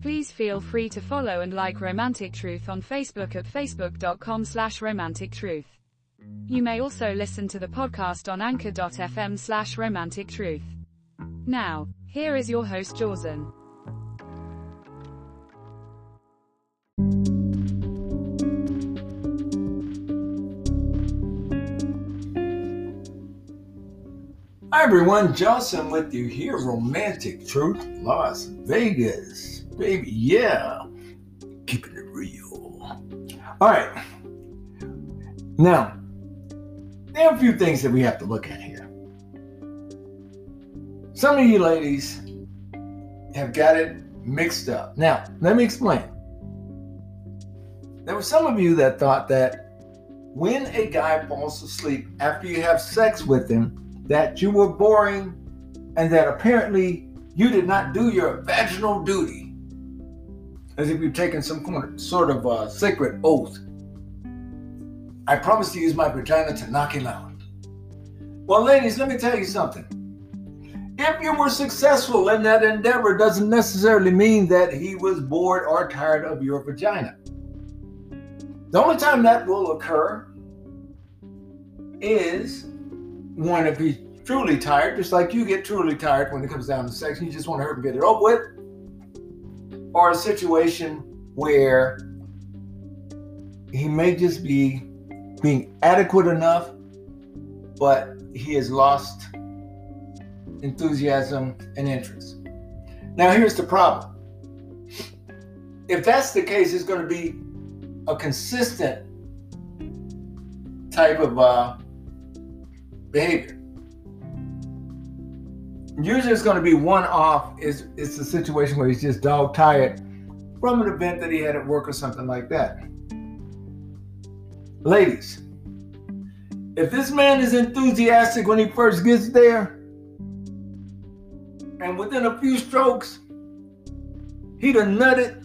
Please feel free to follow and like Romantic Truth on Facebook at facebook.com slash romantic truth. You may also listen to the podcast on anchor.fm slash romantic truth. Now, here is your host Jausan. Hi everyone, Johnson with you here, Romantic Truth, Las Vegas. Baby, yeah. Keeping it real. All right. Now, there are a few things that we have to look at here. Some of you ladies have got it mixed up. Now, let me explain. There were some of you that thought that when a guy falls asleep after you have sex with him, that you were boring and that apparently you did not do your vaginal duty as if you've taken some sort of uh, sacred oath. I promise to use my vagina to knock him out. Well, ladies, let me tell you something. If you were successful in that endeavor, doesn't necessarily mean that he was bored or tired of your vagina. The only time that will occur is one if he's truly tired, just like you get truly tired when it comes down to sex, you just want to hurt and get it over with, or a situation where he may just be being adequate enough, but he has lost enthusiasm and interest. Now, here's the problem. If that's the case, it's going to be a consistent type of uh, behavior. Usually it's going to be one off. It's, it's a situation where he's just dog tired from an event that he had at work or something like that. Ladies, if this man is enthusiastic when he first gets there, and within a few strokes, he done nutted,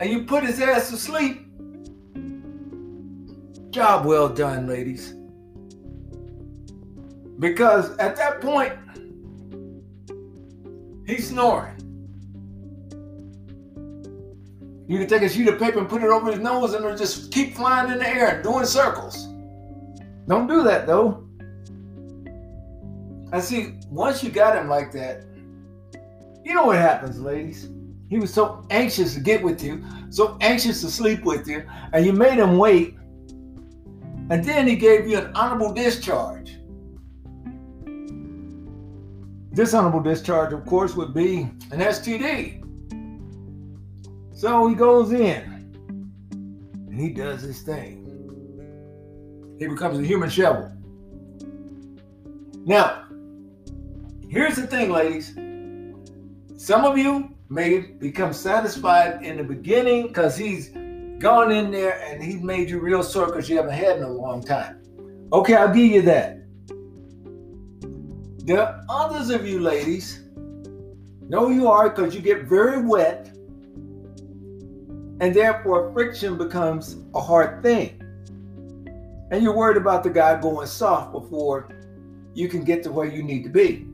and you put his ass to sleep, job well done, ladies. Because at that point, he's snoring. You can take a sheet of paper and put it over his nose and it'll just keep flying in the air, doing circles. Don't do that though. I see, once you got him like that, you know what happens, ladies. He was so anxious to get with you, so anxious to sleep with you, and you made him wait. And then he gave you an honorable discharge. Dishonorable discharge, of course, would be an STD. So he goes in and he does his thing. He becomes a human shovel. Now, here's the thing, ladies. Some of you may become satisfied in the beginning because he's gone in there and he's made you real sore because you haven't had in a long time. Okay, I'll give you that. There are others of you ladies, know you are because you get very wet, and therefore friction becomes a hard thing. And you're worried about the guy going soft before you can get to where you need to be.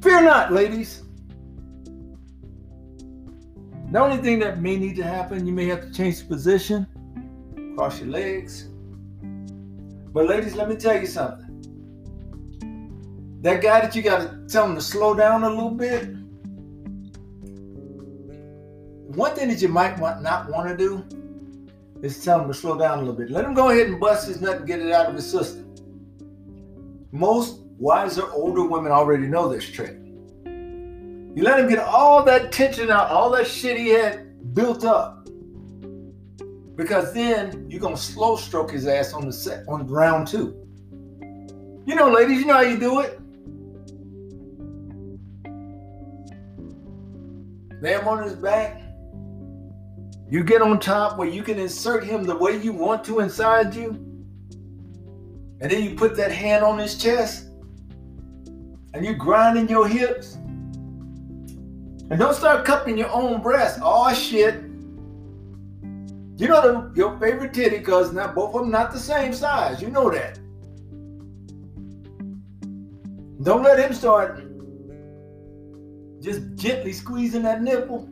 Fear not, ladies. The only thing that may need to happen, you may have to change the position, cross your legs. But, ladies, let me tell you something. That guy that you got to tell him to slow down a little bit. One thing that you might want, not want to do is tell him to slow down a little bit. Let him go ahead and bust his nut and get it out of his system. Most wiser older women already know this trick. You let him get all that tension out, all that shit he had built up. Because then you're gonna slow stroke his ass on the set on round two. You know, ladies, you know how you do it. Lay him on his back. You get on top where you can insert him the way you want to inside you. And then you put that hand on his chest and you're grinding your hips. And don't start cupping your own breast. Oh shit. You know the, your favorite titty, because now both of them not the same size. You know that. Don't let him start just gently squeezing that nipple.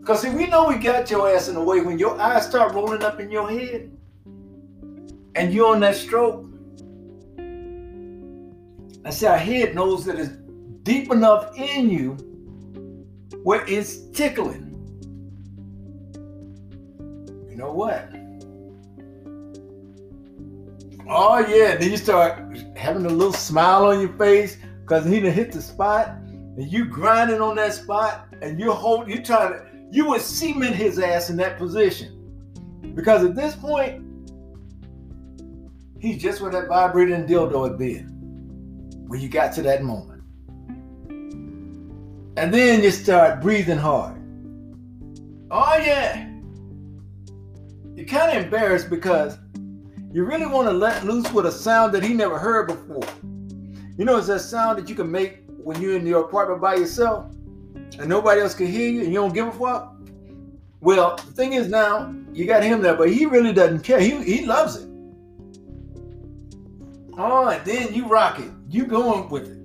Because see, we know we got your ass in the way when your eyes start rolling up in your head and you're on that stroke. I see our head knows that it's deep enough in you where it's tickling. You know what? Oh yeah, then you start having a little smile on your face because he done hit the spot, and you grinding on that spot, and you're holding, you trying to, you would cement his ass in that position. Because at this point, he's just where that vibrating dildo had been. When you got to that moment. And then you start breathing hard. Oh yeah. You're kind of embarrassed because you really want to let loose with a sound that he never heard before. You know, it's that sound that you can make when you're in your apartment by yourself and nobody else can hear you and you don't give a fuck. Well, the thing is now you got him there, but he really doesn't care. He, he loves it. Oh, and then you rock it. You going with it.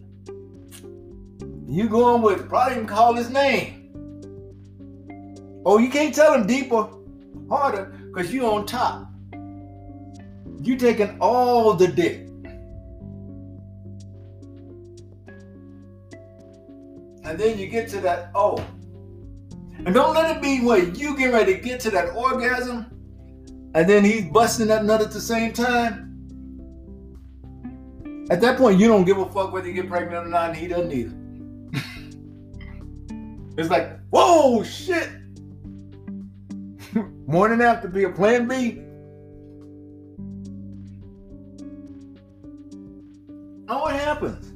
You going with it. Probably even call his name. Oh, you can't tell him deeper, harder, because you on top. You taking all the dick. And then you get to that, oh. And don't let it be where you get ready to get to that orgasm, and then he's busting that nut at the same time. At that point, you don't give a fuck whether you get pregnant or not, and he doesn't either. it's like, whoa, shit. Morning after be a plan B. Now what happens?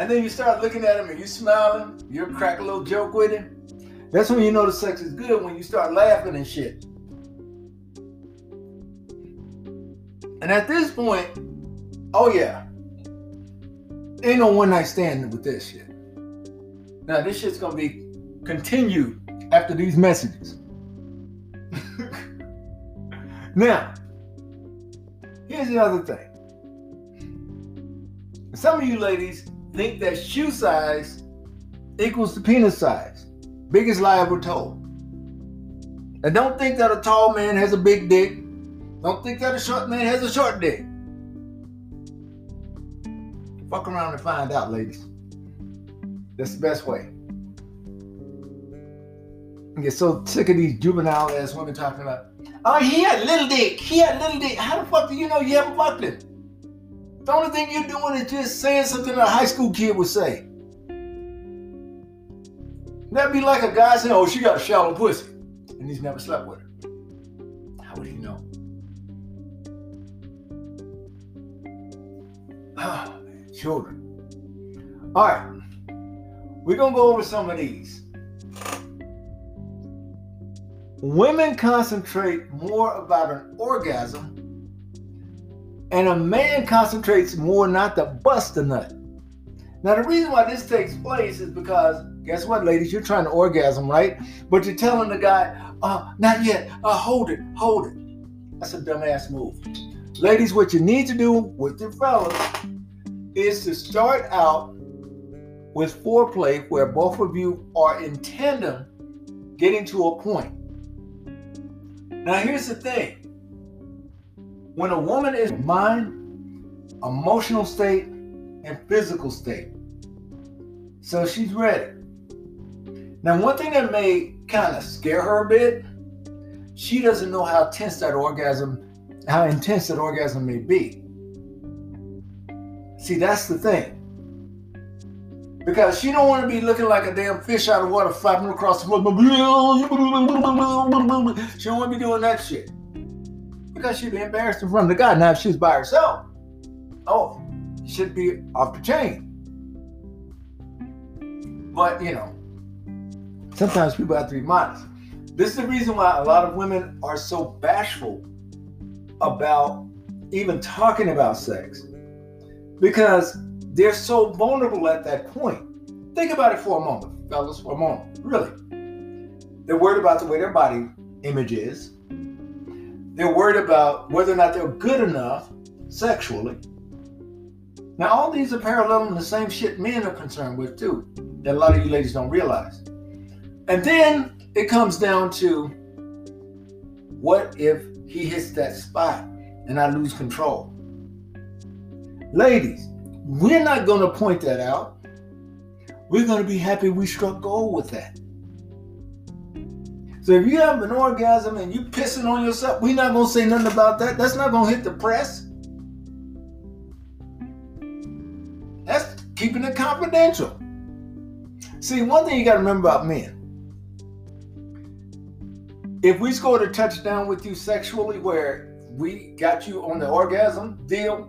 And then you start looking at him and you smiling, you crack a little joke with him. That's when you know the sex is good when you start laughing and shit. And at this point, oh yeah, ain't no one night stand with this shit. Now this shit's gonna be continued after these messages. now, here's the other thing. Some of you ladies think that shoe size equals the penis size. Biggest lie ever told. And don't think that a tall man has a big dick. Don't think that a short man has a short dick. Fuck around and find out, ladies. That's the best way. I get so sick of these juvenile ass women talking about, oh, he had little dick. He had little dick. How the fuck do you know you haven't fucked him? The only thing you're doing is just saying something a high school kid would say. That'd be like a guy saying, oh, she got a shallow pussy. And he's never slept with her. How would he know? Children. All right. We're to go over some of these. Women concentrate more about an orgasm, and a man concentrates more not to bust a nut. Now, the reason why this takes place is because, guess what, ladies? You're trying to orgasm, right? But you're telling the guy, uh, not yet, uh, hold it, hold it. That's a dumbass move. Ladies, what you need to do with your fellas is to start out with foreplay where both of you are in tandem getting to a point. Now, here's the thing when a woman is mind, emotional state, and physical state, so she's ready. Now, one thing that may kind of scare her a bit, she doesn't know how tense that orgasm, how intense that orgasm may be. See, that's the thing. Because she don't want to be looking like a damn fish out of water flapping across the floor. She don't want to be doing that shit. Because she'd be embarrassed in front of the guy. Now, if she's by herself, oh, she'd be off the chain. But you know, sometimes people have to be modest. This is the reason why a lot of women are so bashful about even talking about sex because they're so vulnerable at that point. Think about it for a moment, fellas, for a moment. Really. They're worried about the way their body image is. They're worried about whether or not they're good enough sexually. Now, all these are paralleling the same shit men are concerned with, too, that a lot of you ladies don't realize. And then it comes down to what if he hits that spot and I lose control? Ladies, we're not going to point that out. We're going to be happy we struck gold with that. So if you have an orgasm and you pissing on yourself, we're not to say nothing about that. That's not to hit the press. That's keeping it confidential. See, one thing you got to remember about men. If we scored a touchdown with you sexually where we got you on the orgasm deal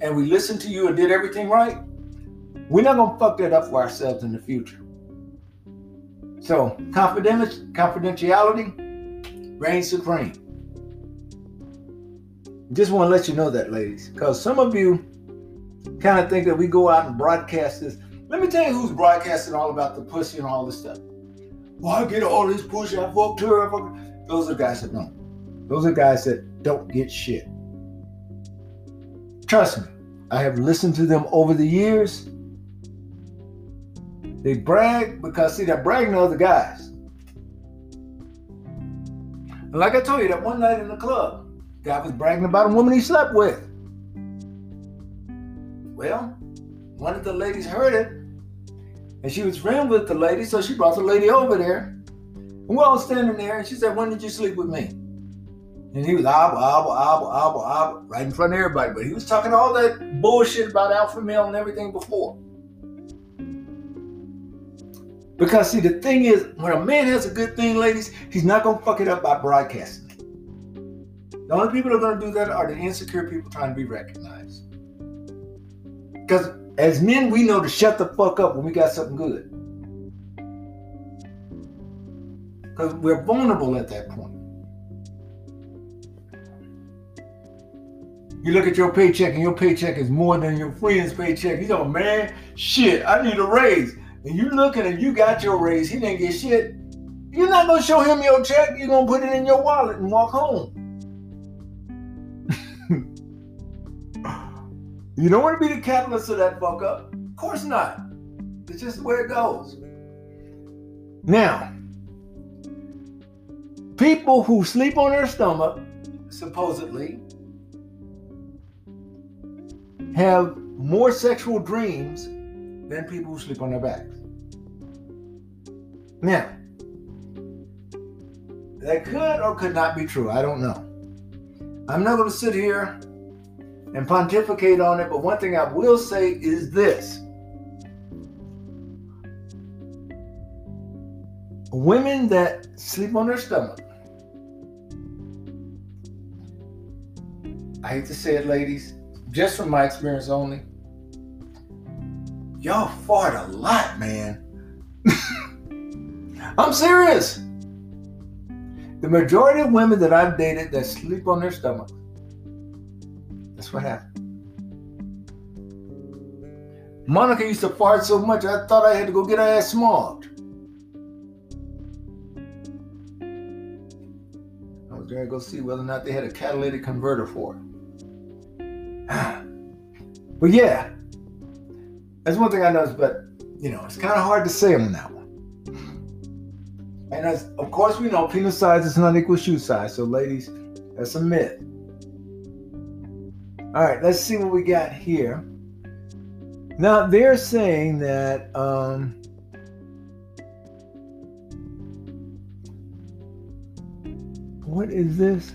and we listened to you and did everything right, we're not to fuck that up for ourselves in the future. So, confidentiality reigns supreme. Just want to let you know that, ladies, because some of you kind of think that we go out and broadcast this. Let me tell you who's broadcasting all about the pussy and all this stuff. Well, I get all this pussy, I fucked her. Those are guys that don't. Those are guys that don't get shit. Trust me, I have listened to them over the years. They brag because, see, they're bragging to other guys. And like I told you, that one night in the club, guy was bragging about a woman he slept with. Well, one of the ladies heard it, and she was friends with the lady, so she brought the lady over there. And we're all standing there, and she said, When did you sleep with me? And he was abba, abba, abba, abba, abba, right in front of everybody. But he was talking all that bullshit about alpha male and everything before. Because see, the thing is, when a man has a good thing, ladies, he's not gonna fuck it up by broadcasting The only people that are gonna do that are the insecure people trying to be recognized. Because as men, we know to shut the fuck up when we got something good. Because we're vulnerable at that point. You look at your paycheck and your paycheck is more than your friend's paycheck. You go, man, shit, I need a raise and you looking and you got your raise, he didn't get shit. You're not gonna show him your check. You're gonna put it in your wallet and walk home. you don't want to be the catalyst of that fuck up. Of course not. It's just the way it goes. Now, people who sleep on their stomach, supposedly, have more sexual dreams than people who sleep on their backs. Now, that could or could not be true. I don't know. I'm not going to sit here and pontificate on it, but one thing I will say is this women that sleep on their stomach, I hate to say it, ladies, just from my experience only, y'all fart a lot, man. I'm serious. The majority of women that I've dated that sleep on their stomach, that's what happened. Monica used to fart so much, I thought I had to go get her ass smogged. I was to go see whether or not they had a catalytic converter for it. but yeah, that's one thing I noticed, but you know, it's kind of hard to say on that one. And as of course we know penis size is not equal shoe size. So ladies, that's a myth. All right, let's see what we got here. Now they're saying that um, what is this?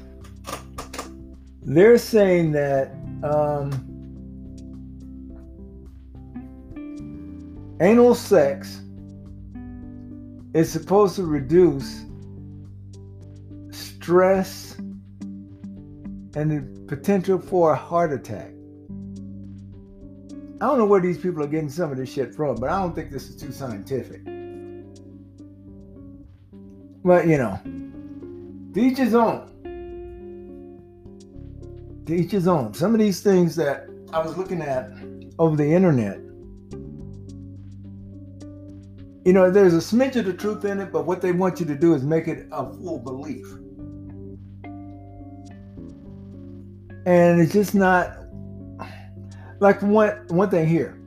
They're saying that um, Anal sex is supposed to reduce stress and the potential for a heart attack. I don't know where these people are getting some of this shit from, but I don't think this is too scientific. But you know, to each his own. To each his own. Some of these things that I was looking at over the internet, you know, there's a smidge of the truth in it, but what they want you to do is make it a full belief. And it's just not like one one thing here.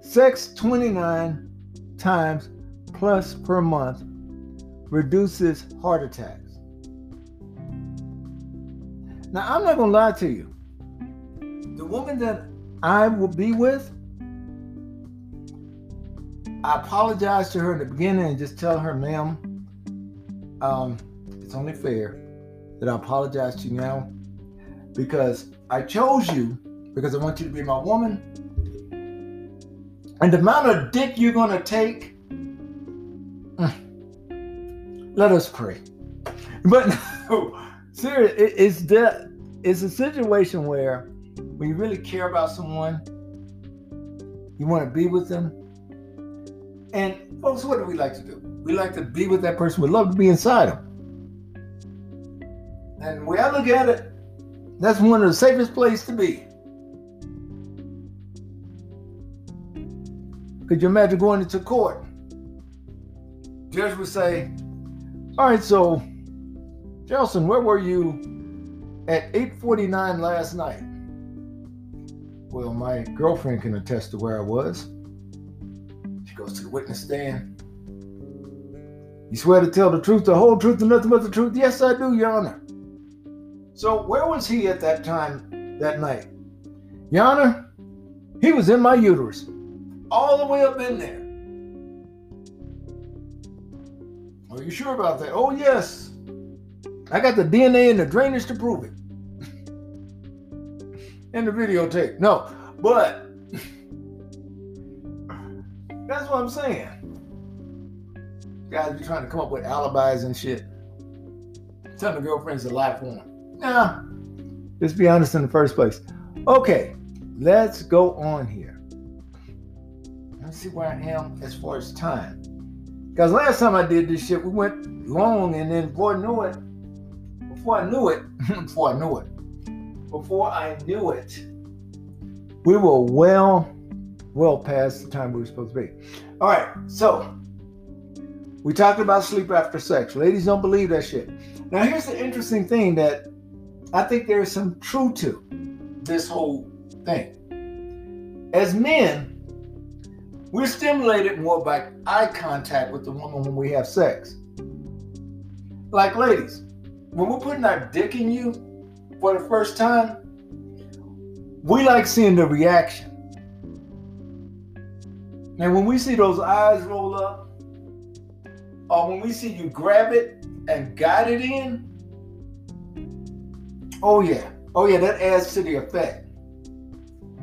Sex 29 times plus per month reduces heart attacks. Now, I'm not to lie to you. The woman that I will be with, I apologize to her in the beginning and just tell her, ma'am, um, it's only fair that I apologize to you now because I chose you because I want you to be my woman. And the amount of dick you're going to take, mm, let us pray. But no, seriously, it, it's that it's a situation where when you really care about someone, you want to be with them. And folks, what do we like to do? We like to be with that person. We love to be inside them. And the way I look at it, that's one of the safest places to be. Could you imagine going into court? Judge would say, All right, so Jelson, where were you at 8:49 last night? Well, my girlfriend can attest to where I was. Goes to the witness stand. You swear to tell the truth, the whole truth, and nothing but the truth? Yes, I do, Your Honor. So where was he at that time that night? Your Honor, he was in my uterus all the way up in there. Are you sure about that? Oh, yes. I got the DNA and the drainage to prove it. in the videotape. No, but that's what I'm saying. Guys be trying to come up with alibis and shit. Telling the girlfriends to lie for him. Nah, just be honest in the first place. Okay, let's go on here let's see where I am as far as time. Because last time I did this shit, we went long, and then before I knew it, before I knew it, before I knew it, before I knew it, we were well, well past the time we were supposed to be. All right, so we talked about sleep after sex. Ladies don't believe that shit. Now, here's the interesting thing that I think there is some truth to this whole thing. As men, we're stimulated more by eye contact with the woman when we have sex. Like ladies, when we're putting our dick in you for the first time, we like seeing the reaction. And when we see those eyes roll up, or when we see you grab it and guide it in, oh yeah, oh yeah, that adds to the effect.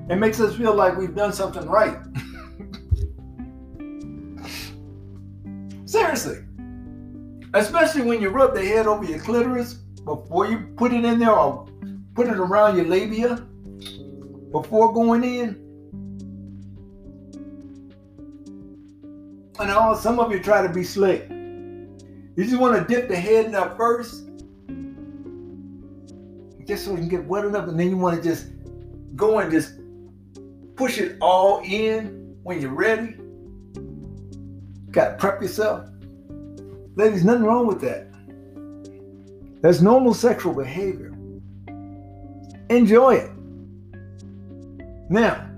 It makes us feel like we've done something right. Seriously. Especially when you rub the head over your clitoris before you put it in there or put it around your labia before going in. And all some of you try to be slick. You just want to dip the head in there first. Just so you can get wet enough, and then you want to just go and just push it all in when you're ready. Got to prep yourself. Ladies, nothing wrong with that. That's normal sexual behavior. Enjoy it. Now,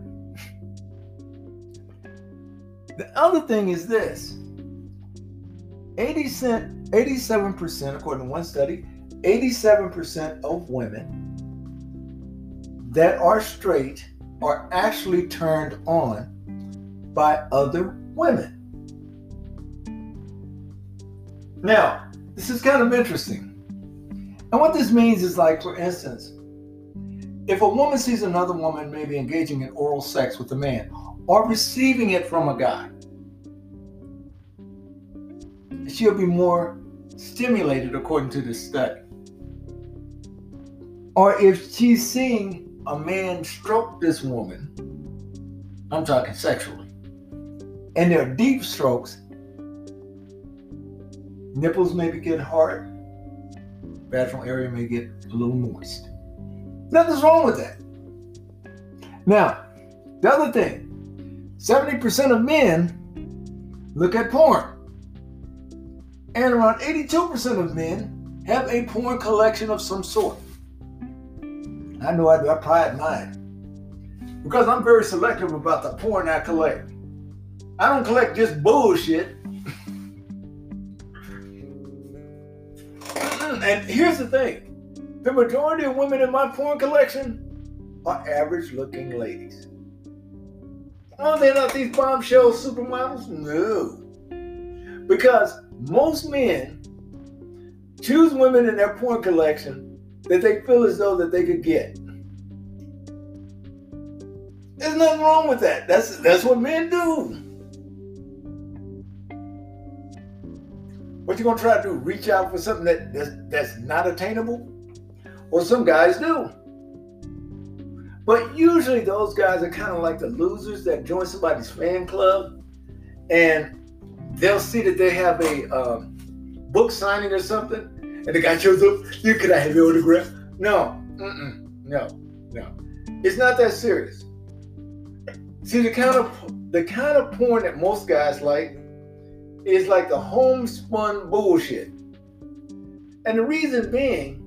the other thing is this 80 cent, 87%, according to one study, 87% of women that are straight are actually turned on by other women. Now, this is kind of interesting. And what this means is like, for instance, if a woman sees another woman maybe engaging in oral sex with a man or receiving it from a guy, she'll be more stimulated according to this study. Or if she's seeing a man stroke this woman I'm talking sexually. And their deep strokes, nipples maybe get hard, vaginal area may get a little moist. Nothing's wrong with that. Now, the other thing 70% of men look at porn. And around 82% of men have a porn collection of some sort. I know I do. I pride mine. Because I'm very selective about the porn I collect. I don't collect just bullshit. and here's the thing the majority of women in my porn collection are average looking ladies. Oh, they're not these bombshell supermodels? No. Because most men choose women in their porn collection that they feel as though that they could get. There's nothing wrong with that. That's that's what men do. What you gonna try to do? Reach out for something that, that's, that's not attainable? Well, some guys do. But usually those guys are kind of like the losers that join somebody's fan club and they'll see that they have a um, book signing or something and the guy shows up, you could I have your autograph? No, no, no. It's not that serious. See, the kind of the kind of porn that most guys like is like the homespun bullshit. And the reason being,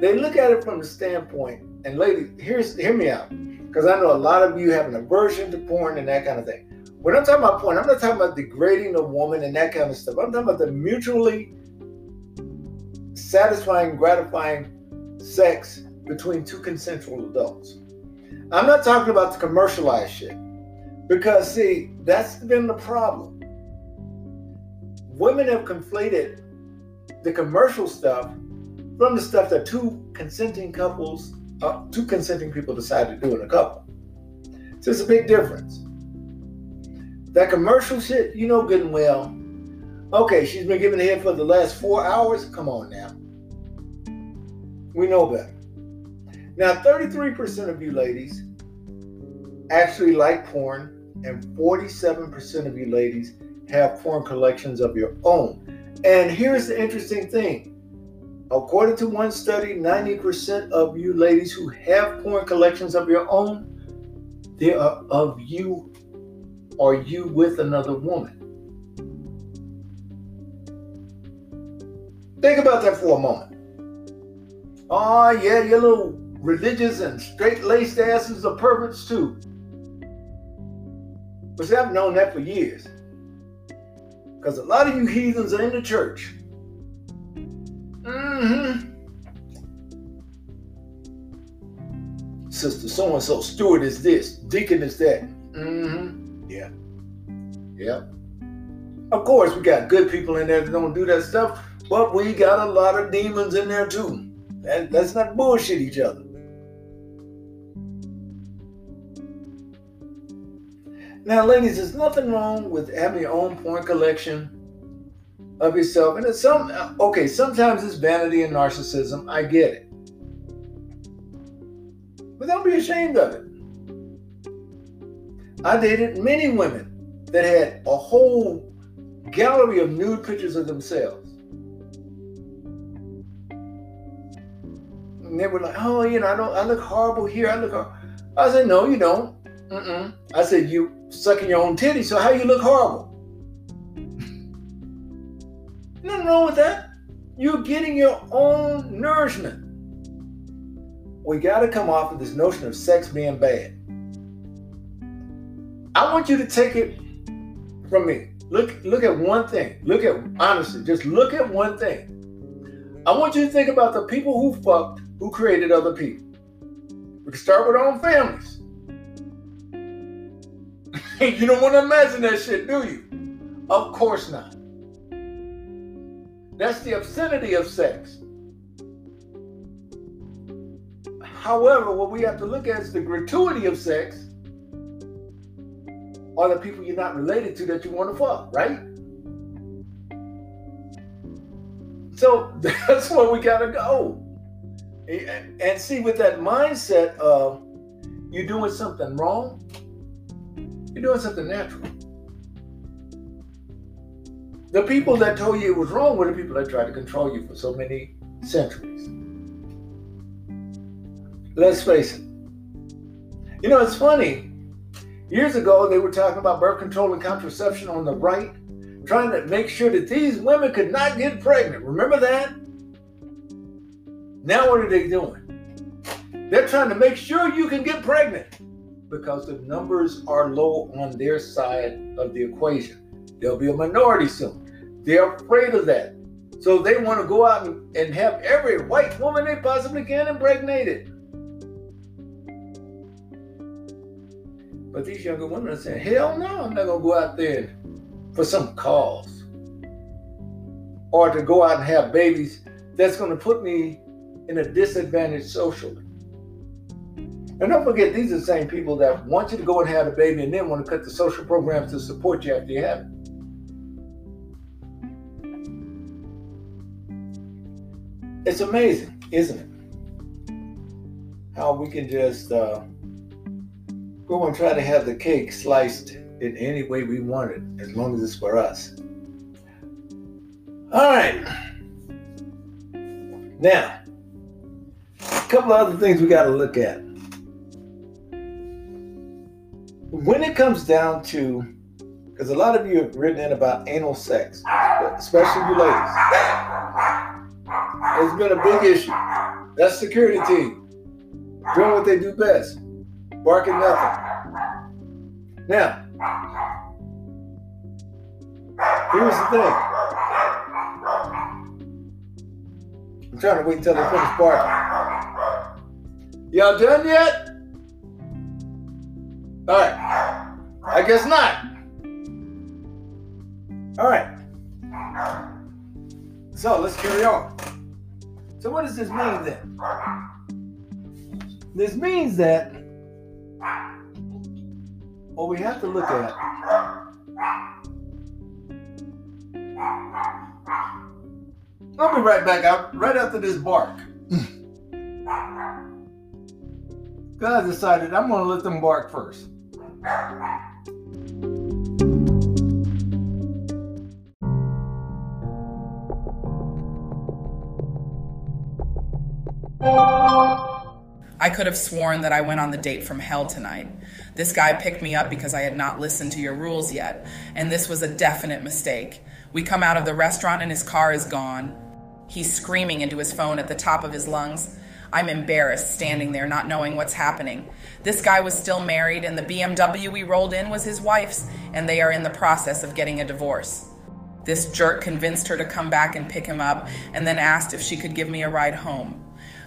they look at it from the standpoint, and ladies, here's hear me out, because I know a lot of you have an aversion to porn and that kind of thing. When I'm talking about porn, I'm not talking about degrading a woman and that kind of stuff. I'm talking about the mutually satisfying, gratifying sex between two consensual adults. I'm not talking about the commercialized shit. Because, see, that's been the problem. Women have conflated the commercial stuff from the stuff that two consenting couples, uh, two consenting people decide to do in a couple. So it's a big difference. That commercial shit, you know good and well. Okay, she's been giving head for the last four hours. Come on now. We know better. Now, 33% of you ladies actually like porn, and 47% of you ladies have porn collections of your own. And here's the interesting thing According to one study, 90% of you ladies who have porn collections of your own, they are of you or you with another woman. Think about that for a moment. Oh, yeah, your little religious and straight laced asses are perverts too. But see, I've known that for years. Because a lot of you heathens are in the church. Mm-hmm. Sister so and so, steward is this, deacon is that. Mm-hmm. Yeah. Yeah. Of course, we got good people in there that don't do that stuff, but we got a lot of demons in there too. And let's not bullshit each other. Now, ladies, there's nothing wrong with having your own porn collection of yourself. And it's some okay, sometimes it's vanity and narcissism. I get it. But don't be ashamed of it. I dated many women that had a whole gallery of nude pictures of themselves. And they were like, oh, you know, I don't I look horrible here. I look horrible. I said, no, you don't. Mm-mm. I said, you sucking your own titty, so how you look horrible? Nothing wrong with that. You're getting your own nourishment. We got to come off of this notion of sex being bad. I want you to take it from me. Look, look at one thing. Look at honestly, just look at one thing. I want you to think about the people who fucked, who created other people. We can start with our own families. you don't want to imagine that shit, do you? Of course not. That's the obscenity of sex. However, what we have to look at is the gratuity of sex are the people you're not related to that you want to fuck, right? So that's where we gotta go. And see, with that mindset of you're doing something wrong, You're doing something natural. The people that told you it was wrong were the people that tried to control you for so many centuries. Let's face it. You know, it's funny. Years ago, they were talking about birth control and contraception on the right, trying to make sure that these women could not get pregnant. Remember that? Now, what are they doing? They're trying to make sure you can get pregnant because the numbers are low on their side of the equation. There'll be a minority soon. They're afraid of that. So they want to go out and, and have every white woman they possibly can impregnated. But these younger women are saying, hell no, I'm not going to go out there for some cause. Or to go out and have babies that's going to put me in a disadvantage socially. And don't forget, these are the same people that want you to go and have a baby and then want to cut the social programs to support you after you have it. It's amazing, isn't it? How we can just uh, go and try to have the cake sliced in any way we want it, as long as it's for us. All right. Now, a couple of other things we got to look at. When it comes down to, because a lot of you have written in about anal sex, especially you ladies, it's been a big issue. That's security team doing what they do best, barking nothing. Now, here's the thing. I'm trying to wait until they finish barking. Y'all done yet? All right. I guess not. All right. So let's carry on. So what does this mean then? This means that what we have to look at I'll be right back out right after this bark. Because I decided I'm going to let them bark first. I could have sworn that I went on the date from hell tonight. This guy picked me up because I had not listened to your rules yet, and this was a definite mistake. We come out of the restaurant and his car is gone. He's screaming into his phone at the top of his lungs. I'm embarrassed standing there not knowing what's happening. This guy was still married, and the BMW we rolled in was his wife's, and they are in the process of getting a divorce. This jerk convinced her to come back and pick him up, and then asked if she could give me a ride home.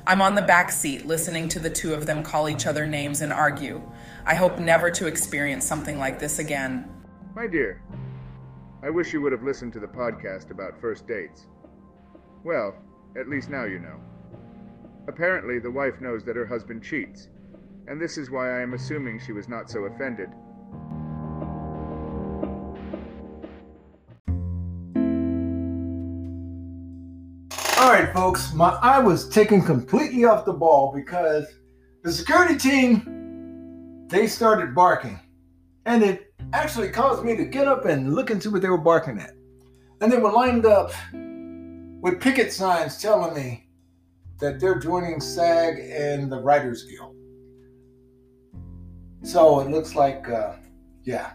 I'm on the back seat listening to the two of them call each other names and argue. I hope never to experience something like this again. My dear, I wish you would have listened to the podcast about first dates. Well, at least now you know. Apparently, the wife knows that her husband cheats, and this is why I am assuming she was not so offended. All right, folks, my eye was taken completely off the ball because the security team they started barking, and it actually caused me to get up and look see what they were barking at. And they were lined up with picket signs telling me that they're joining SAG and the Writers Guild. So it looks like, uh, yeah,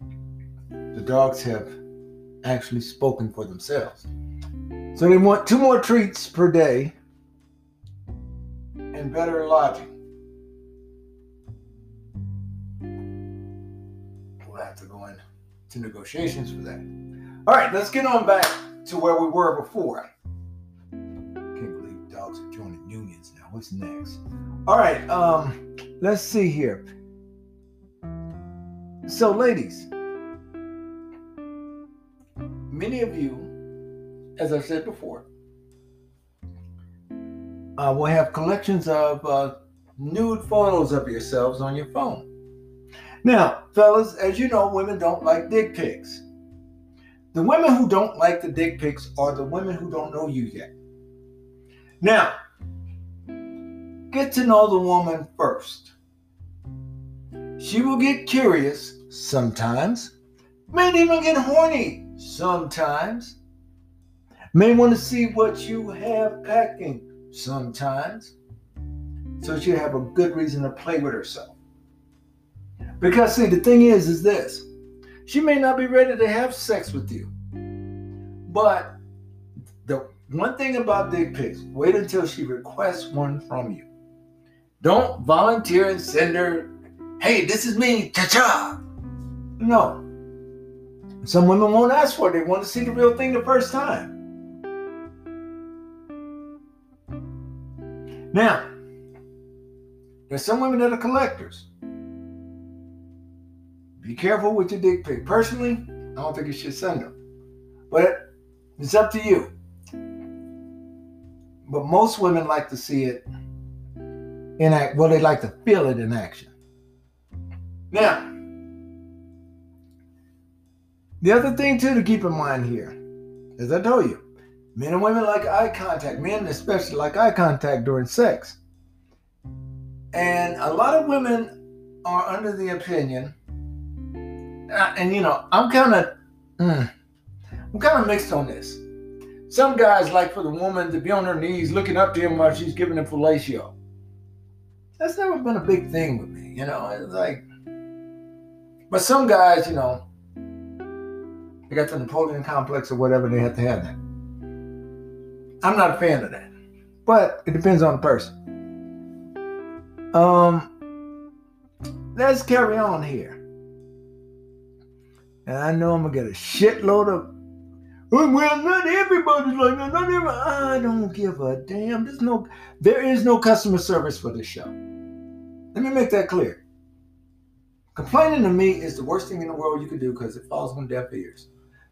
the dogs have actually spoken for themselves. So they want two more treats per day and better lodging. We'll have to go into negotiations for that. All right, let's get on back to where we were before. Can't believe dogs are joining unions now. What's next? All right, um, let's see here. So, ladies, many of you as I said before, uh, will have collections of uh, nude photos of yourselves on your phone. Now, fellas, as you know, women don't like dick pics. The women who don't like the dick pics are the women who don't know you yet. Now, get to know the woman first. She will get curious sometimes, may even get horny sometimes, may want to see what you have packing sometimes. So she'll have a good reason to play with herself. Because see, the thing is, is this. She may not be ready to have sex with you. But the one thing about dick pics, wait until she requests one from you. Don't volunteer and send her, hey, this is me, cha cha. No. Some women won't ask for it. They want to see the real thing the first time. Now, there's some women that are collectors. Be careful with your dick pic. Personally, I don't think you should send them. But it's up to you. But most women like to see it in act. Well, they like to feel it in action. Now, the other thing too to keep in mind here, as I told you, men and women like eye contact. Men especially like eye contact during sex. And a lot of women are under the opinion, uh, and you know, I'm kind of, mm, I'm kind of mixed on this. Some guys like for the woman to be on her knees looking up to him while she's giving him fellatio. That's never been a big thing with me, you know. It's like, but some guys, you know, they got the Napoleon complex or whatever, they have to have that. I'm not a fan of that, but it depends on the person. Um, let's carry on here. And I know I'm gonna get a shitload of. Well, not everybody's like that. Not everybody. I don't give a damn. There's no. There is no customer service for this show. Let me make that clear. Complaining to me is the worst thing in the world you could do because it falls on deaf ears.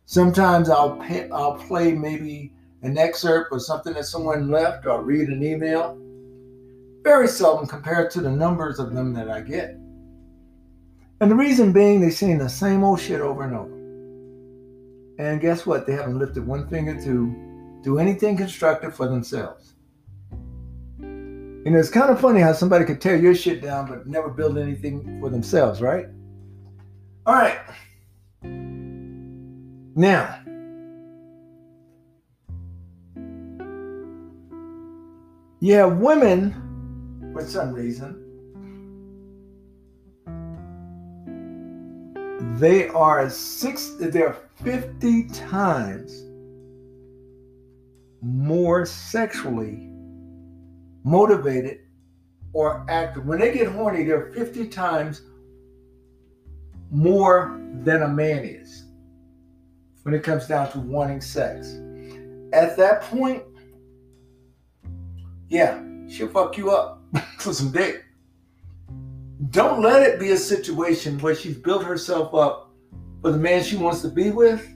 Sometimes I'll pay, I'll play maybe an excerpt or something that someone left or read an email. Very seldom compared to the numbers of them that I get. And the reason being, they're saying the same old shit over and over. And guess what? They haven't lifted one finger to do anything constructive for themselves. You know, it's kind of funny how somebody could tear your shit down but never build anything for themselves, right? All right. Now, you have women, for some reason, they are six, they're 50 times more sexually motivated or active. When they get horny, they're 50 times more than a man is when it comes down to wanting sex. At that point, yeah, she'll fuck you up for some dick. Don't let it be a situation where she's built herself up for the man she wants to be with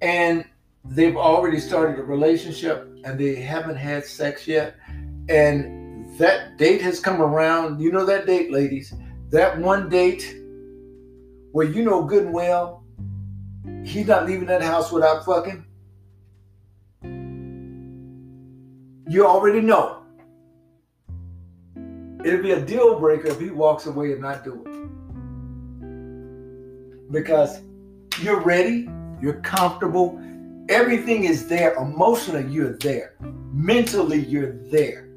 and they've already started a relationship and they haven't had sex yet and that date has come around. You know that date ladies. That one date where you know good and well he's not leaving that house without fucking you already know. It'll be a deal breaker if he walks away and not do it. Because you're ready you're comfortable everything is there. Emotionally you're there. Mentally you're there.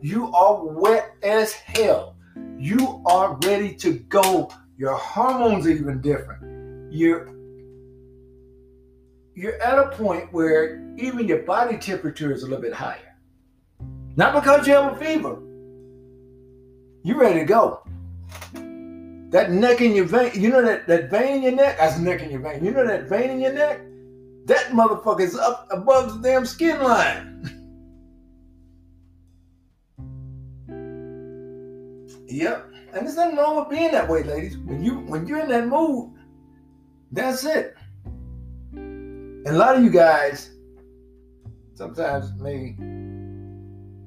You are wet as hell. You are ready to go. Your hormones are even different. You're you're at a point where even your body temperature is a little bit higher not because you have a fever you're ready to go that neck in your vein, you know that, that vein in your neck? That's neck in your vein. You know that vein in your neck? That motherfucker is up above the damn skin line. yep. And there's nothing wrong with being that way, ladies. When you when you're in that mood, that's it. And a lot of you guys sometimes may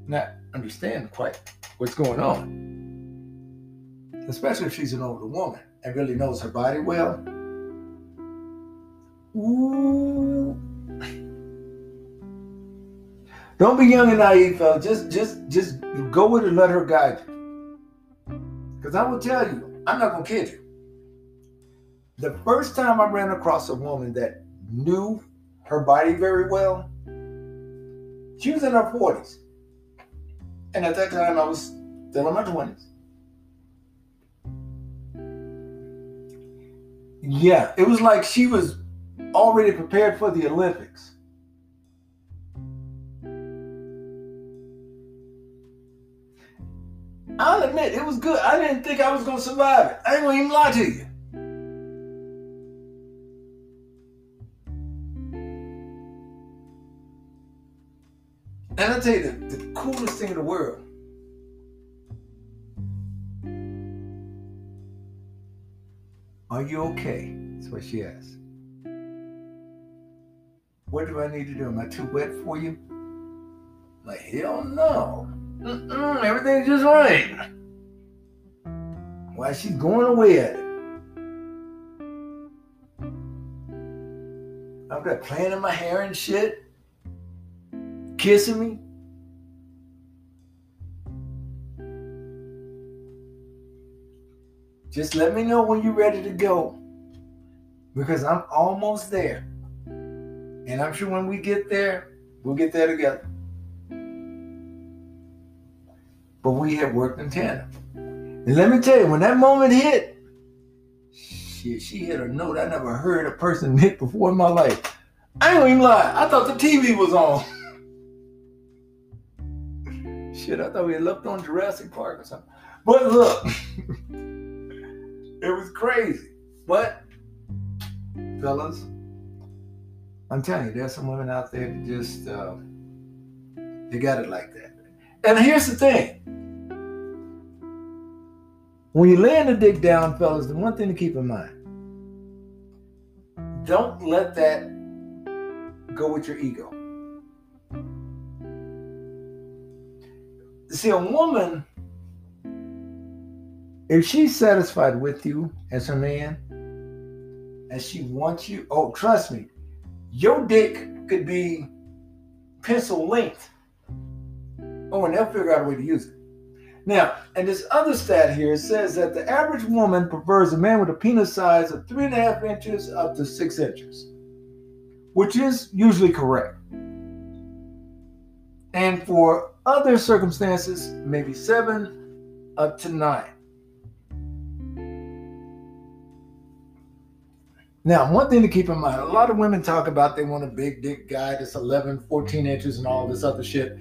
not understand quite what's going on especially if she's an older woman and really knows her body well. Ooh. Don't be young and naive, fella. Just, just, just go with it and Let her guide you. Because I will tell you, I'm not gonna kid you. The first time I ran across a woman that knew her body very well, she was in her 40s. And at that time, I was still in my 20s. Yeah, it was like she was already prepared for the Olympics. I'll admit it was good. I didn't think I was gonna survive it. I ain't gonna even lie to you. And I'll tell you the, the coolest thing in the world. Are you okay? That's what she asked. What do I need to do? Am I too wet for you? I'm like, hell no. Mm-mm, everything's just right. Why she's going away at it. I've got playing in my hair and shit, kissing me. Just let me know when you're ready to go because I'm almost there. And I'm sure when we get there, we'll get there together. But we have worked in tandem. And let me tell you, when that moment hit, shit, she hit a note I never heard a person hit before in my life. I ain't even lie, I thought the TV was on. shit, I thought we had left on Jurassic Park or something. But look, it was crazy. But, fellas, I'm telling you, there's some women out there that just uh, they got it like that. And here's the thing: when you laying the dick down, fellas, the one thing to keep in mind: don't let that go with your ego. See, a woman, if she's satisfied with you as her man, and she wants you, oh, trust me, your dick could be pencil length. Oh, and they'll figure out a way to use it. Now, and this other stat here says that the average woman prefers a man with a penis size of three and a half inches up to six inches, which is usually correct. And for other circumstances, maybe seven up to nine. Now, one thing to keep in mind a lot of women talk about they want a big dick guy that's 11, 14 inches and all this other shit.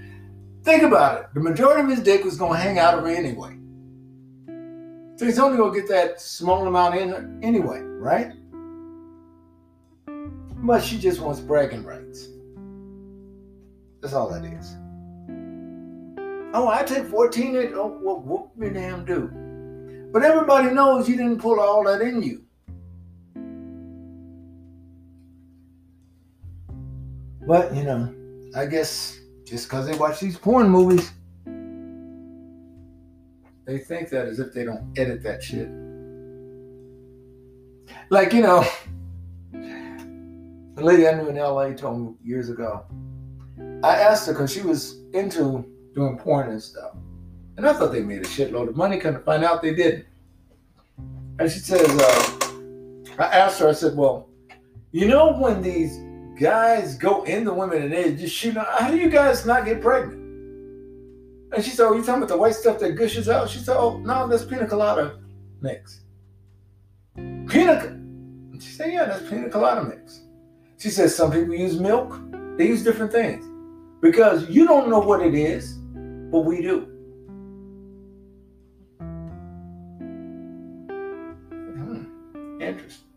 Think about it. The majority of his dick was going to hang out of her anyway. So he's only going to get that small amount in anyway, right? But she just wants bragging rights. That's all that is. Oh, I take 14 inches. Oh, well, whoop me damn do. But everybody knows you didn't pull all that in you. But, you know, I guess just because they watch these porn movies, they think that as if they don't edit that shit. Like, you know, the lady I knew in LA told me years ago. I asked her because she was into doing porn and stuff. And I thought they made a shitload of money, kind of find out they didn't. And she says, uh, I asked her, I said, well, you know when these guys go in the women and they just shoot. How do you guys not get pregnant? And she said, Oh, you talking about the white stuff that gushes out? She said, Oh, no, that's pina colada mix. Pina She said, Yeah, that's pina colada mix. She says, Some people use milk, they use different things. Because you don't know what it is, but we do. Hmm, interesting.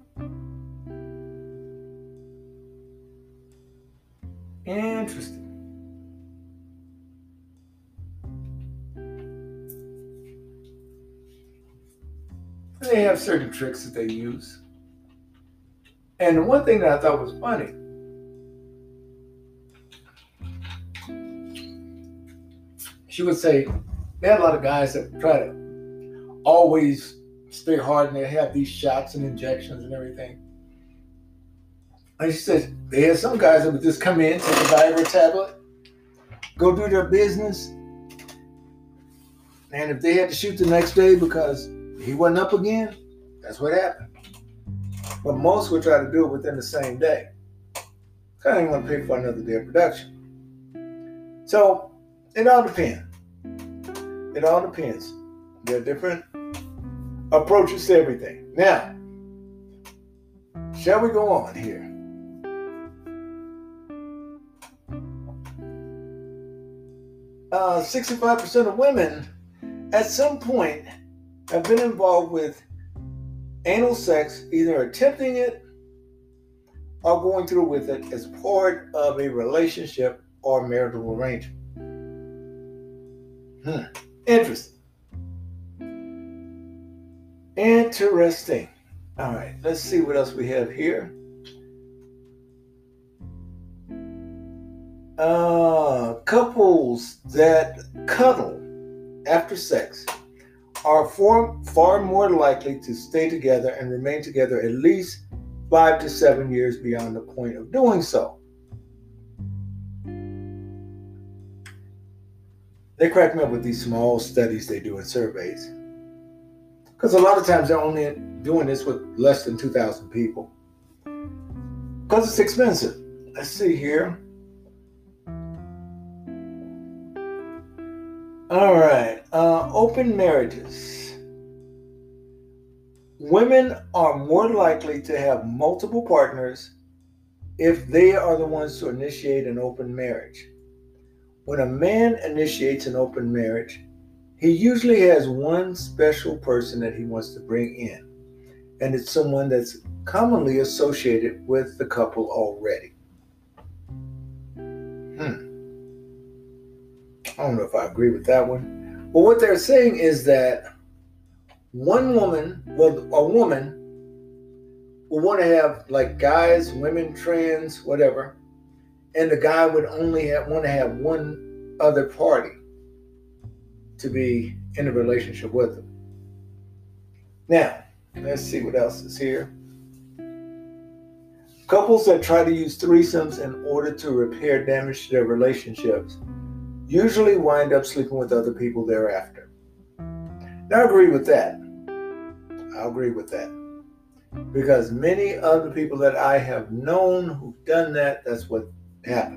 Interesting. They have certain tricks that they use. And the one thing that I thought was funny she would say they had a lot of guys that try to always stay hard and they have these shots and injections and everything. And she says they had some guys that would just come in, take a Viagra tablet, go do their business, and if they had to shoot the next day because he wasn't up again, that's what happened. But most would try to do it within the same day. I didn't want to pay for another day of production. So it all depends. It all depends. There are different approaches to everything. Now, shall we go on here? Uh, 65% of women at some point have been involved with anal sex, either attempting it or going through with it as part of a relationship or marital arrangement. Hmm. Interesting. Interesting. All right, let's see what else we have here. Uh, couples that cuddle after sex are far, far more likely to stay together and remain together at least five to seven years beyond the point of doing so. They crack me up with these small studies they do in surveys. Because a lot of times they're only doing this with less than 2,000 people. Because it's expensive. Let's see here. All right. Uh, open marriages. Women are more likely to have multiple partners if they are the ones to initiate an open marriage. When a man initiates an open marriage, he usually has one special person that he wants to bring in, and it's someone that's commonly associated with the couple already. Hmm. I don't know if I agree with that one. But what they're saying is that one woman, well, a woman will want to have like guys, women, trans, whatever, and the guy would only have, want to have one other party to be in a relationship with him. Now, let's see what else is here. Couples that try to use threesomes in order to repair damage to their relationships usually wind up sleeping with other people thereafter. Now, I agree with that. I agree with that. Because many other people that I have known who've done that, that's what yeah,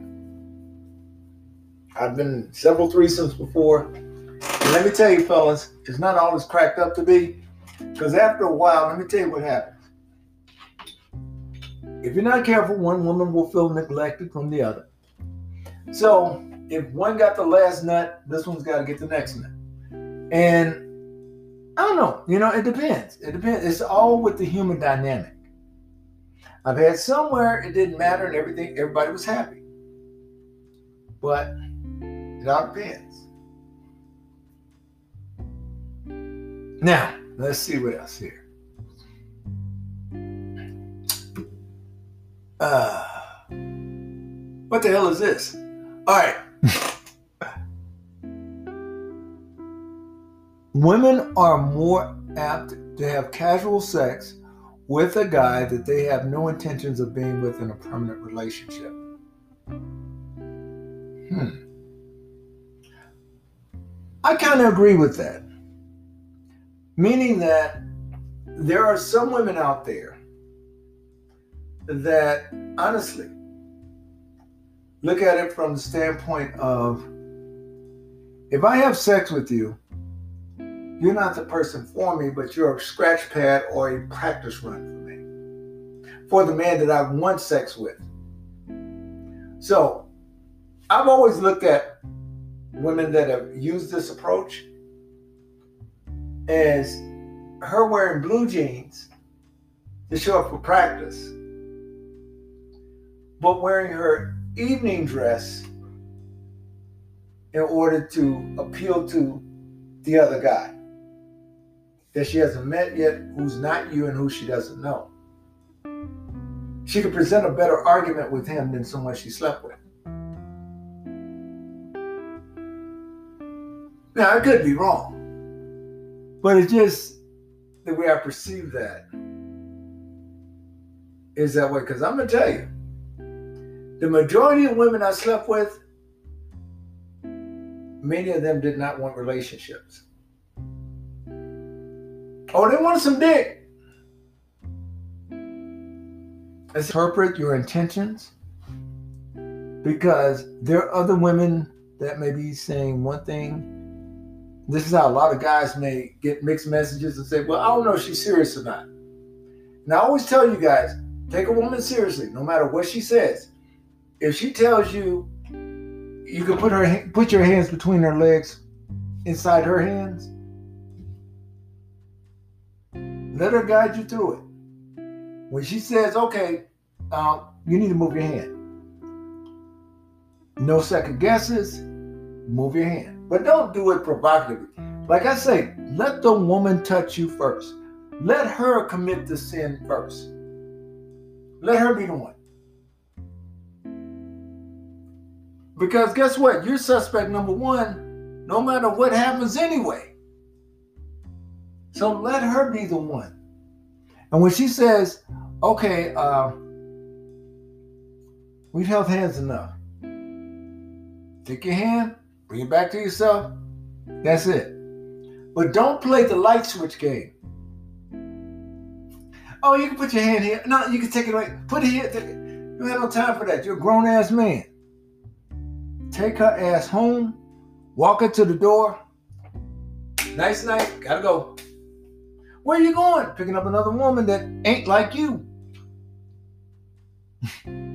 I've been several threesomes before. And let me tell you, fellas, it's not all it's cracked up to be. Because after a while, let me tell you what happens. If you're not careful, one woman will feel neglected from the other. So if one got the last nut, this one's got to get the next nut. And I don't know. You know, it depends. It depends. It's all with the human dynamic. I've had somewhere it didn't matter and everything, everybody was happy. But it all depends. Now, let's see what else here. Uh, what the hell is this? All right. Women are more apt to have casual sex with a guy that they have no intentions of being with in a permanent relationship. Hmm. I kind of agree with that. Meaning that there are some women out there that honestly look at it from the standpoint of if I have sex with you, you're not the person for me, but you're a scratch pad or a practice run for me, for the man that I've once sex with. So I've always looked at women that have used this approach as her wearing blue jeans to show up for practice, but wearing her evening dress in order to appeal to the other guy that she hasn't met yet, who's not you and who she doesn't know. She could present a better argument with him than someone she slept with. Now, I could be wrong, but it's just the way I perceive that is that way. Because I'm going to tell you, the majority of women I slept with, many of them did not want relationships. Oh, they wanted some dick. Interpret your intentions because there are other women that may be saying one thing this is how a lot of guys may get mixed messages and say, Well, I don't know if she's serious or not. And I always tell you guys, take a woman seriously, no matter what she says. If she tells you you can put her put your hands between her legs inside her hands, let her guide you through it. When she says, okay, uh, you need to move your hand. No second guesses, move your hand. But don't do it provocatively. Like I say, let the woman touch you first. Let her commit the sin first. Let her be the one. Because guess what? You're suspect number one, no matter what happens anyway. So let her be the one. And when she says, okay, uh, we've held hands enough. Take your hand, bring it back to yourself. That's it. But don't play the light switch game. Oh, you can put your hand here. No, you can take it away. Put it here. You have no time for that. You're a grown ass man. Take her ass home, walk her to the door. Nice night, gotta go. Where are you going? Picking up another woman that ain't like you.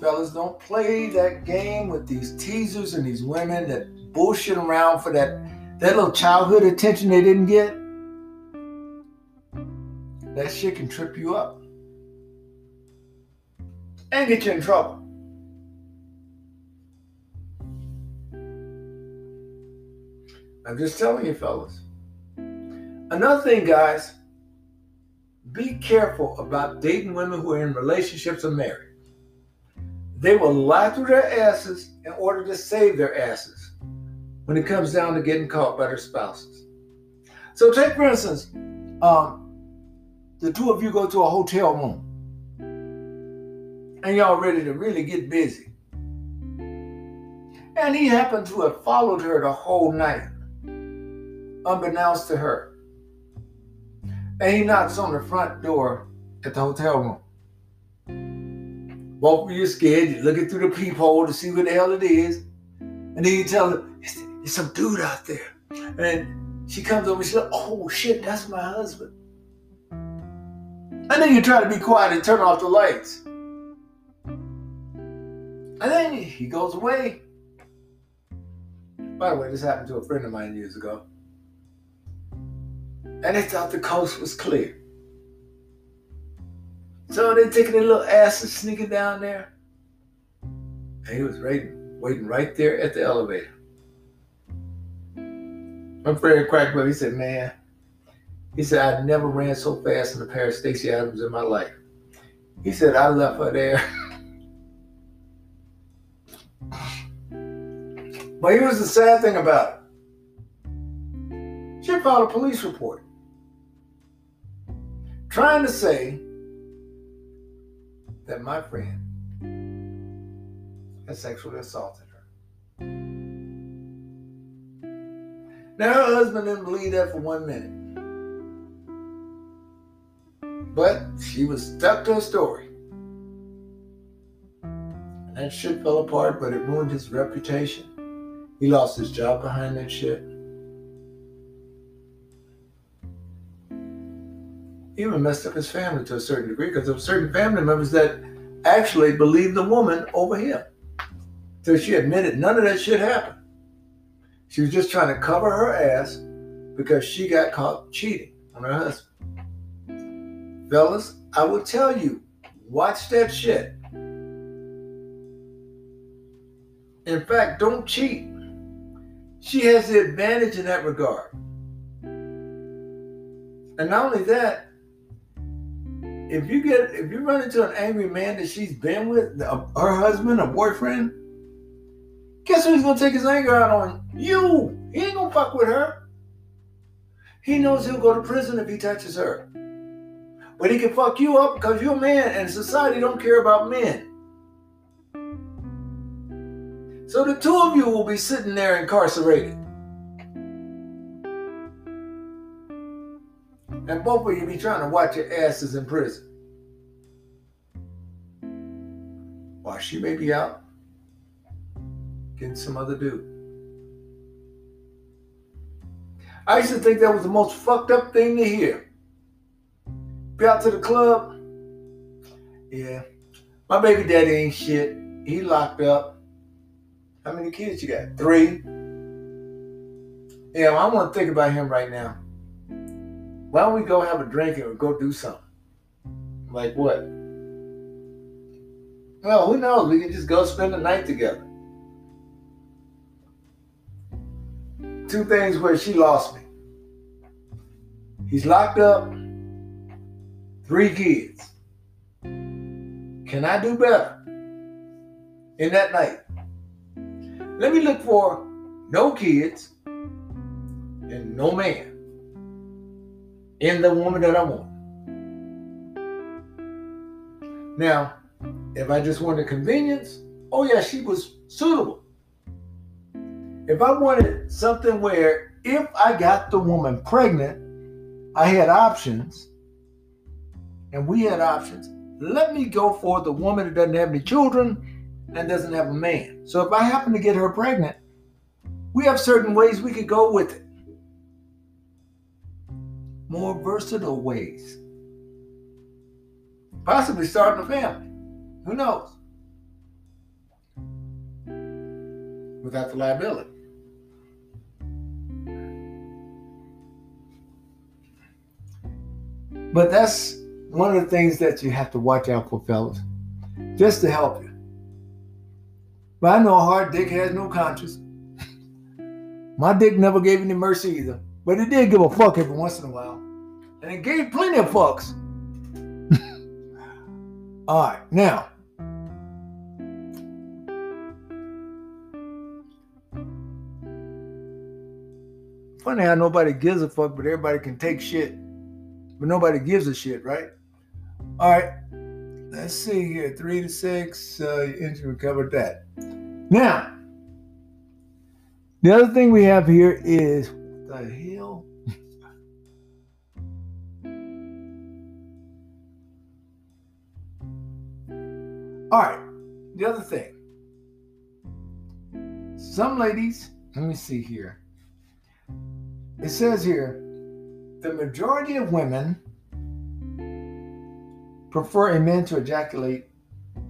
Fellas, don't play that game with these teasers and these women that bullshit around for that, that little childhood attention they didn't get. That shit can trip you up and get you in trouble. I'm just telling you, fellas. Another thing, guys, be careful about dating women who are in relationships or married. They will lie through their asses in order to save their asses when it comes down to getting caught by their spouses. So, take for instance, um, the two of you go to a hotel room and y'all ready to really get busy. And he happened to have followed her the whole night, unbeknownst to her. And he knocks on the front door at the hotel room. Both of you scared, you're looking through the peephole to see what the hell it is. And then you tell her, there's some dude out there. And she comes over and she says, oh shit, that's my husband. And then you try to be quiet and turn off the lights. And then he goes away. By the way, this happened to a friend of mine years ago. And they thought the coast was clear. So they taking their little asses sneaking down there. And he was waiting, waiting right there at the elevator. My friend cracked up. He said, Man, he said, I never ran so fast in a pair of Stacy Adams in my life. He said, I left her there. but here's the sad thing about it. She filed a police report trying to say that my friend had sexually assaulted her. Now, her husband didn't believe that for one minute. But she was stuck to her story. And that shit fell apart, but it ruined his reputation. He lost his job behind that shit. Even messed up his family to a certain degree because there were certain family members that actually believed the woman over him. So she admitted none of that shit happened. She was just trying to cover her ass because she got caught cheating on her husband. Fellas, I will tell you, watch that shit. In fact, don't cheat. She has the advantage in that regard. And not only that, if you get if you run into an angry man that she's been with, her husband, a boyfriend, guess who he's gonna take his anger out on? You. He ain't gonna fuck with her. He knows he'll go to prison if he touches her. But he can fuck you up because you're a man and society don't care about men. So the two of you will be sitting there incarcerated. And both of you be trying to watch your asses in prison. While she may be out getting some other dude. I used to think that was the most fucked up thing to hear. Be out to the club. Yeah. My baby daddy ain't shit. He locked up. How many kids you got? Three. Yeah, I want to think about him right now. Why don't we go have a drink or go do something? Like what? Well, who knows? We can just go spend the night together. Two things where she lost me. He's locked up, three kids. Can I do better in that night? Let me look for no kids and no man in the woman that I want. Now, if I just wanted convenience, oh yeah, she was suitable. If I wanted something where if I got the woman pregnant, I had options, and we had options, let me go for the woman that doesn't have any children and doesn't have a man. So if I happen to get her pregnant, we have certain ways we could go with it. More versatile ways. Possibly starting a family. Who knows? Without the liability. But that's one of the things that you have to watch out for, fellas, just to help you. But I know a hard dick has no conscience. My dick never gave any mercy either, but it did give a fuck every once in a while. And it gave plenty of fucks. All right, now. Funny how nobody gives a fuck, but everybody can take shit. But nobody gives a shit, right? All right, let's see here. Three to six, uh, we covered that. Now, the other thing we have here is the hell. All right, the other thing. Some ladies, let me see here. It says here the majority of women prefer a man to ejaculate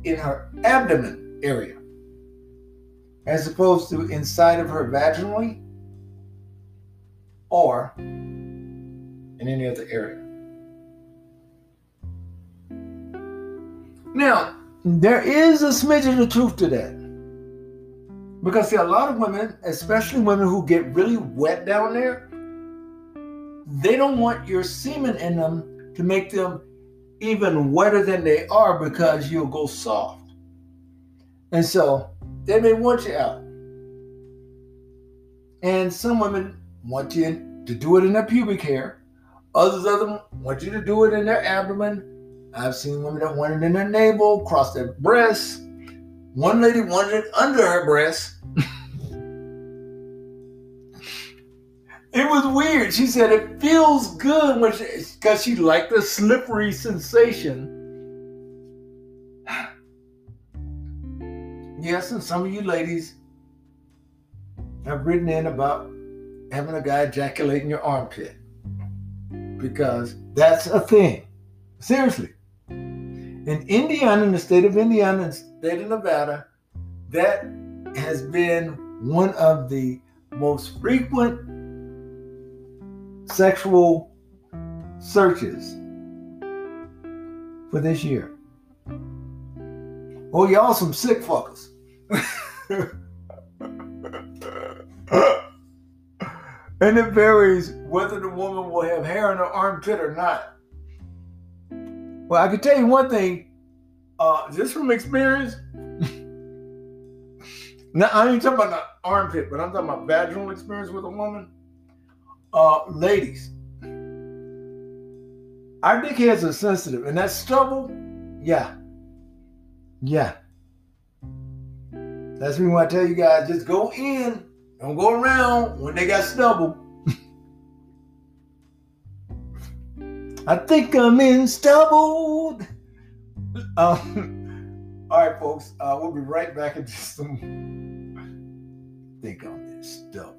in her abdomen area as opposed to inside of her vaginally or in any other area. Now, there is a smidgen of truth to that. Because see, a lot of women, especially women who get really wet down there, they don't want your semen in them to make them even wetter than they are because you'll go soft. And so they may want you out. And some women want you to do it in their pubic hair. Others of them want you to do it in their abdomen. I've seen women that wanted in their navel, cross their breasts. One lady wanted it under her breast. It was weird. She said it feels good because she, she liked the slippery sensation. yes, and some of you ladies have written in about having a guy ejaculate in your armpit because that's a thing. Seriously. In Indiana, in the state of Indiana and state of Nevada, that has been one of the most frequent sexual searches for this year. Oh, y'all some sick fuckers. and it varies whether the woman will have hair in her armpit or not. Well, I can tell you one thing, uh, just from experience. now, I ain't talking about the armpit, but I'm talking about vaginal experience with a woman uh, ladies, our dickheads are sensitive, and that stubble, yeah, yeah. That's me when I tell you guys just go in, don't go around when they got stubble. I think I'm in stubble. Um, all right, folks, uh, we'll be right back in just some. Think I'm in stubble.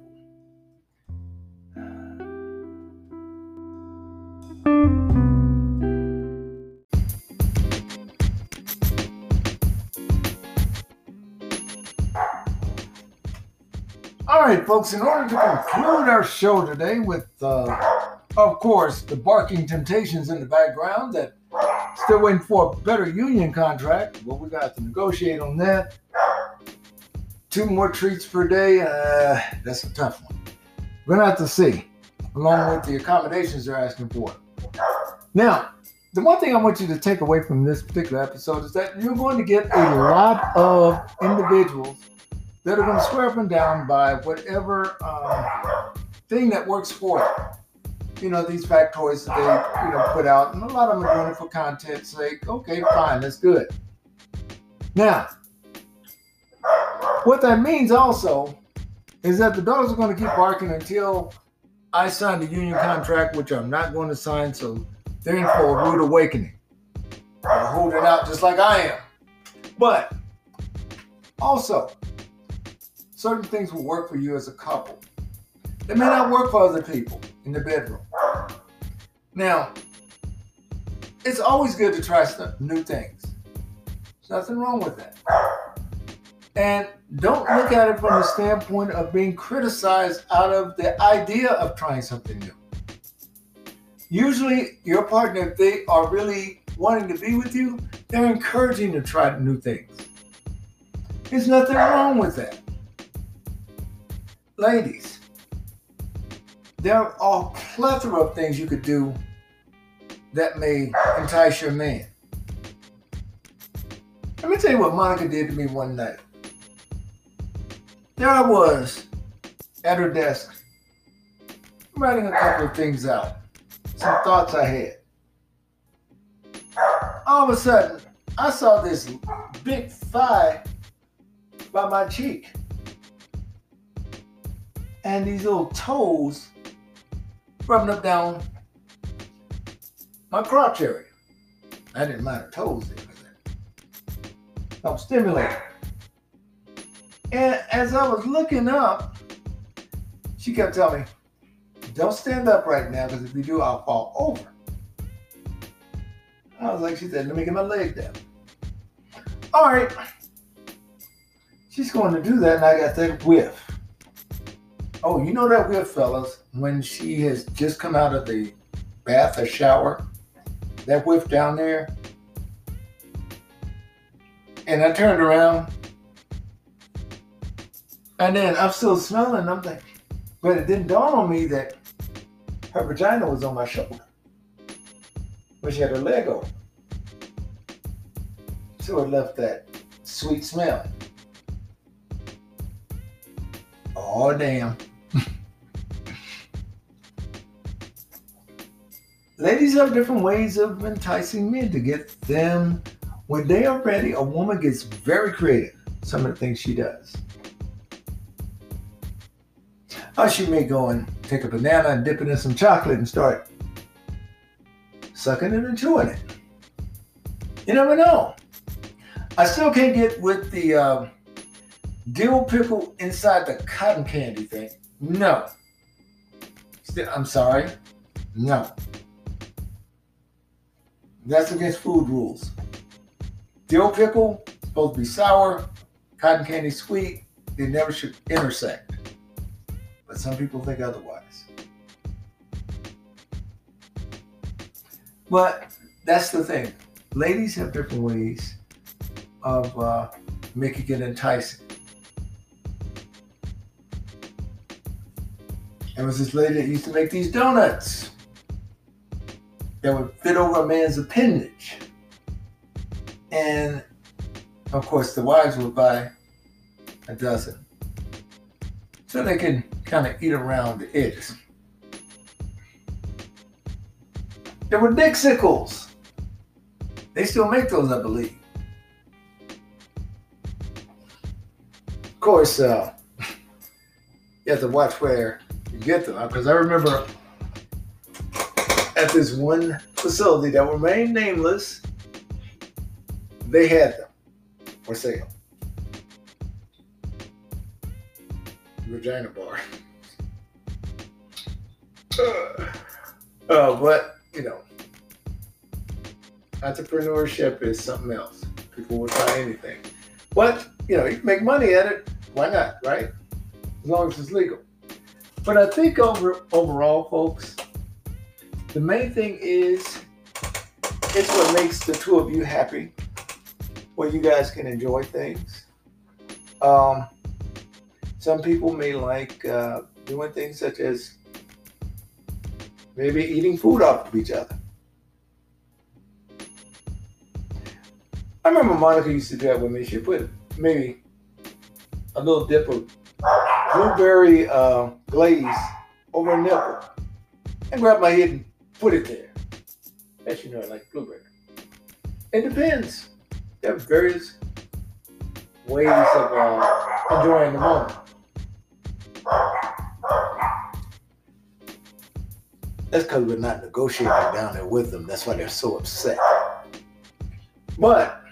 All right, folks, in order to conclude our show today with, uh, of course, the barking temptations in the background that still waiting for a better union contract. Well, we got to negotiate on that. Two more treats per day. Uh, that's a tough one. We're to have to see, along with the accommodations they're asking for. Now, the one thing I want you to take away from this particular episode is that you're going to get a lot of individuals that are going to swear up and down by whatever uh, thing that works for them. You know, these factoids that they, you know, put out, and a lot of them are doing it for content's sake. Okay, fine, that's good. Now, what that means also is that the dogs are going to keep barking until I sign the union contract, which I'm not going to sign, so they're in for a rude awakening. They're holding out just like I am. But also, certain things will work for you as a couple. They may not work for other people in the bedroom. Now, it's always good to try stuff, new things. There's nothing wrong with that. And don't look at it from the standpoint of being criticized out of the idea of trying something new. Usually, your partner, if they are really wanting to be with you, they're encouraging to try new things. There's nothing wrong with that. Ladies, there are a plethora of things you could do that may entice your man. Let me tell you what Monica did to me one night. There I was at her desk, writing a couple of things out, some thoughts I had. All of a sudden, I saw this big thigh by my cheek and these little toes rubbing up down my crotch area. I didn't mind her toes there, I'm stimulating. And as I was looking up, she kept telling me, don't stand up right now because if you do, I'll fall over. I was like, she said, let me get my leg down. All right. She's going to do that, and I got that whiff. Oh, you know that whiff, fellas, when she has just come out of the bath or shower, that whiff down there. And I turned around, and then I'm still smelling. I'm like, but it didn't dawn on me that her vagina was on my shoulder, but she had her leg over. So it left that sweet smell. Oh, damn. Ladies have different ways of enticing men to get them. When they are ready, a woman gets very creative. Some of the things she does. Or she may go and take a banana and dip it in some chocolate and start sucking it and chewing it. You never know. I still can't get with the uh, dill pickle inside the cotton candy thing. No. I'm sorry. No. That's against food rules. Dill pickle supposed to be sour, cotton candy sweet. They never should intersect. But some people think otherwise. But that's the thing. Ladies have different ways of uh, making it enticing. There was this lady that used to make these donuts that would fit over a man's appendage. And of course, the wives would buy a dozen so they can kind of eat around the edges. There were Dixicles. They still make those, I believe. Of course, uh, you have to watch where you get them. Because I remember at this one facility that remained nameless, they had them for sale. Vagina bar. uh, but, you know, entrepreneurship is something else. People will try anything. But, you know, you can make money at it. Why not, right? As long as it's legal. But I think over overall, folks, the main thing is it's what makes the two of you happy, where you guys can enjoy things. Um, some people may like uh, doing things such as maybe eating food off of each other. I remember Monica used to do that with me. She put maybe a little dip of blueberry uh, glaze over a nipple and grab my and put it there. As you know, like blueberry. It depends. There are various ways of uh, enjoying the moment. That's because we're not negotiating down there with them. That's why they're so upset. But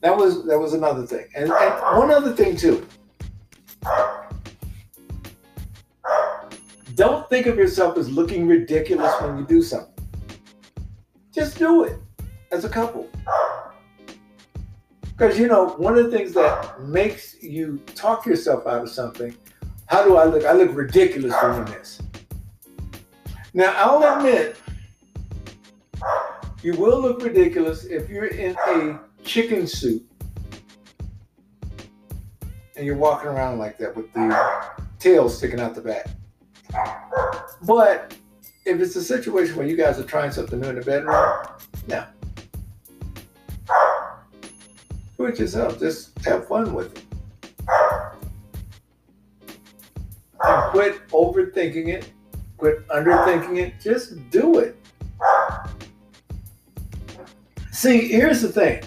that was that was another thing, and, and one other thing too. Think of yourself as looking ridiculous when you do something. Just do it as a couple. Because you know, one of the things that makes you talk yourself out of something, how do I look? I look ridiculous doing this. Now, I'll admit, you will look ridiculous if you're in a chicken suit and you're walking around like that with the tail sticking out the back. But if it's a situation where you guys are trying something new in the bedroom, no. Do it yourself. Just have fun with it. And quit overthinking it Quit underthinking it. Just do it. See, here's the thing.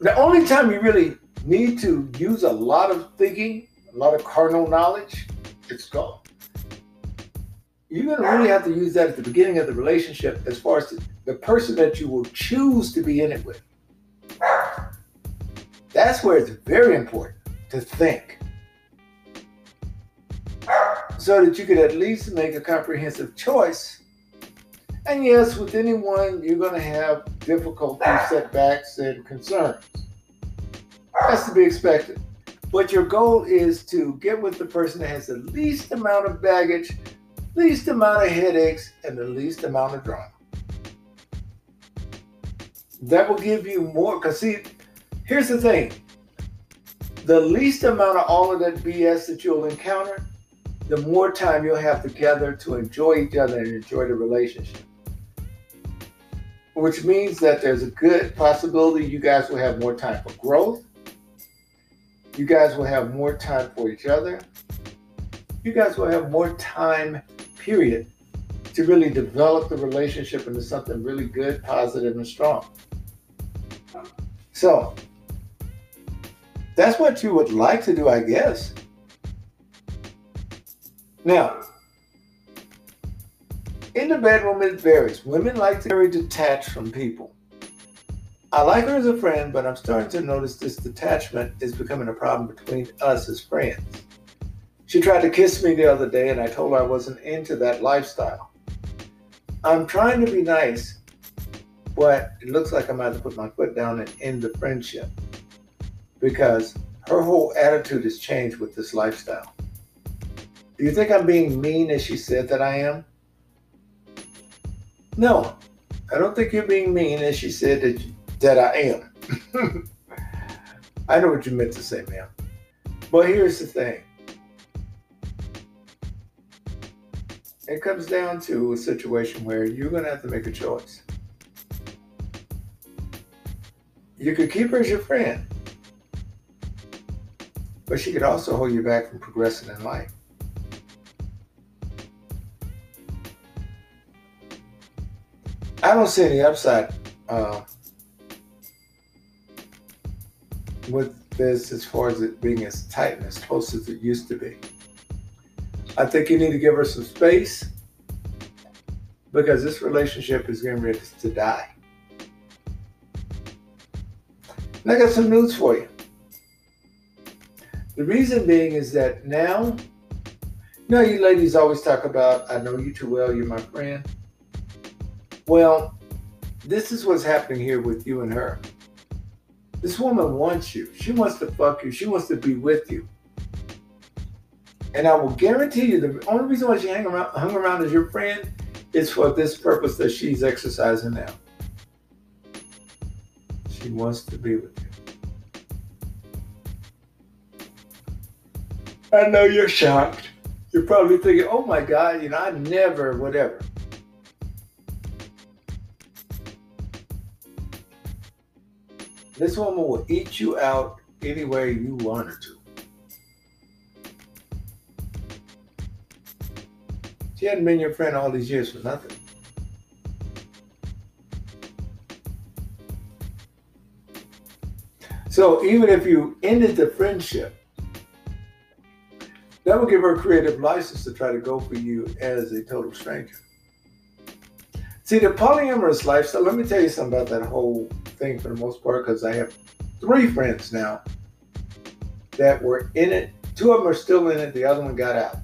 The only time you really need to use a lot of thinking, a lot of carnal knowledge, it's gone. You're going to really have to use that at the beginning of the relationship as far as the person that you will choose to be in it with. That's where it's very important to think so that you could at least make a comprehensive choice. And yes, with anyone, you're going to have difficulties, setbacks, and concerns. That's to be expected. But your goal is to get with the person that has the least amount of baggage, least amount of headaches, and the least amount of drama. That will give you more. Because, see, here's the thing the least amount of all of that BS that you'll encounter the more time you'll have together to enjoy each other and enjoy the relationship. Which means that there's a good possibility you guys will have more time for growth. You guys will have more time for each other. You guys will have more time, period, to really develop the relationship into something really good, positive, and strong. So, that's what you would like to do, I guess. Now, in the bedroom, it varies. Women like to be very detached from people. I like her as a friend, but I'm starting to notice this detachment is becoming a problem between us as friends. She tried to kiss me the other day, and I told her I wasn't into that lifestyle. I'm trying to be nice, but it looks like I'm going to put my foot down and end the friendship because her whole attitude has changed with this lifestyle. Do you think I'm being mean as she said that I am? No, I don't think you're being mean as she said that, that I am. I know what you meant to say, ma'am. But here's the thing it comes down to a situation where you're going to have to make a choice. You could keep her as your friend, but she could also hold you back from progressing in life. I don't see any upside uh, with this as far as it being as tight and as close as it used to be. I think you need to give her some space because this relationship is getting ready to die. And I got some news for you. The reason being is that now, you know, you ladies always talk about, I know you too well, you're my friend. Well, this is what's happening here with you and her. This woman wants you. She wants to fuck you. She wants to be with you. And I will guarantee you the only reason why she hang around, hung around as your friend is for this purpose that she's exercising now. She wants to be with you. I know you're shocked. You're probably thinking, oh my God, you know, I never, whatever. This woman will eat you out any way you want her to. She hadn't been your friend all these years for nothing. So even if you ended the friendship, that will give her creative license to try to go for you as a total stranger. See, the polyamorous lifestyle, let me tell you something about that whole thing for the most part, because I have three friends now that were in it. Two of them are still in it, the other one got out.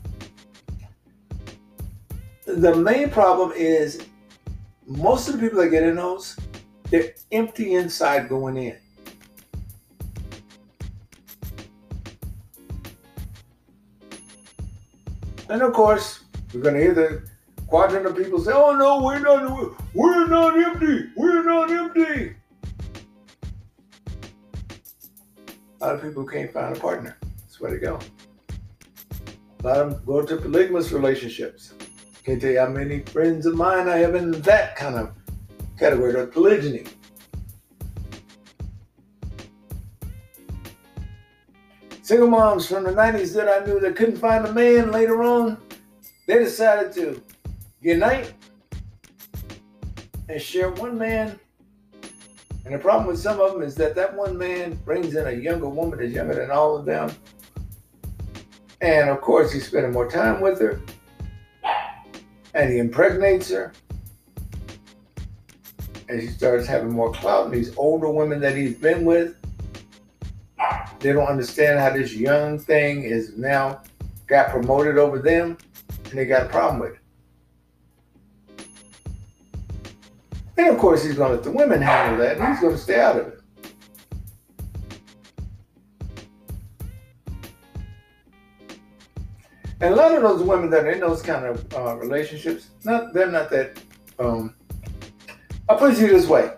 The main problem is most of the people that get in those, they're empty inside going in. And of course, we're going to hear the quadrant of people say, "Oh no, we're not, we're not empty, we're not empty." A lot of people can't find a partner. That's where to go. A lot of them go to polygamous relationships. Can't tell you how many friends of mine I have in that kind of category of polygyny. Single moms from the 90s that I knew that couldn't find a man later on, they decided to unite and share one man. And the problem with some of them is that that one man brings in a younger woman that's younger than all of them. And of course, he's spending more time with her. And he impregnates her. And she starts having more clout. And these older women that he's been with they don't understand how this young thing is now got promoted over them, and they got a problem with it. And of course, he's going to let the women handle that, and he's going to stay out of it. And a lot of those women that are in those kind of uh, relationships, not they're not that. Um, I'll put it this way: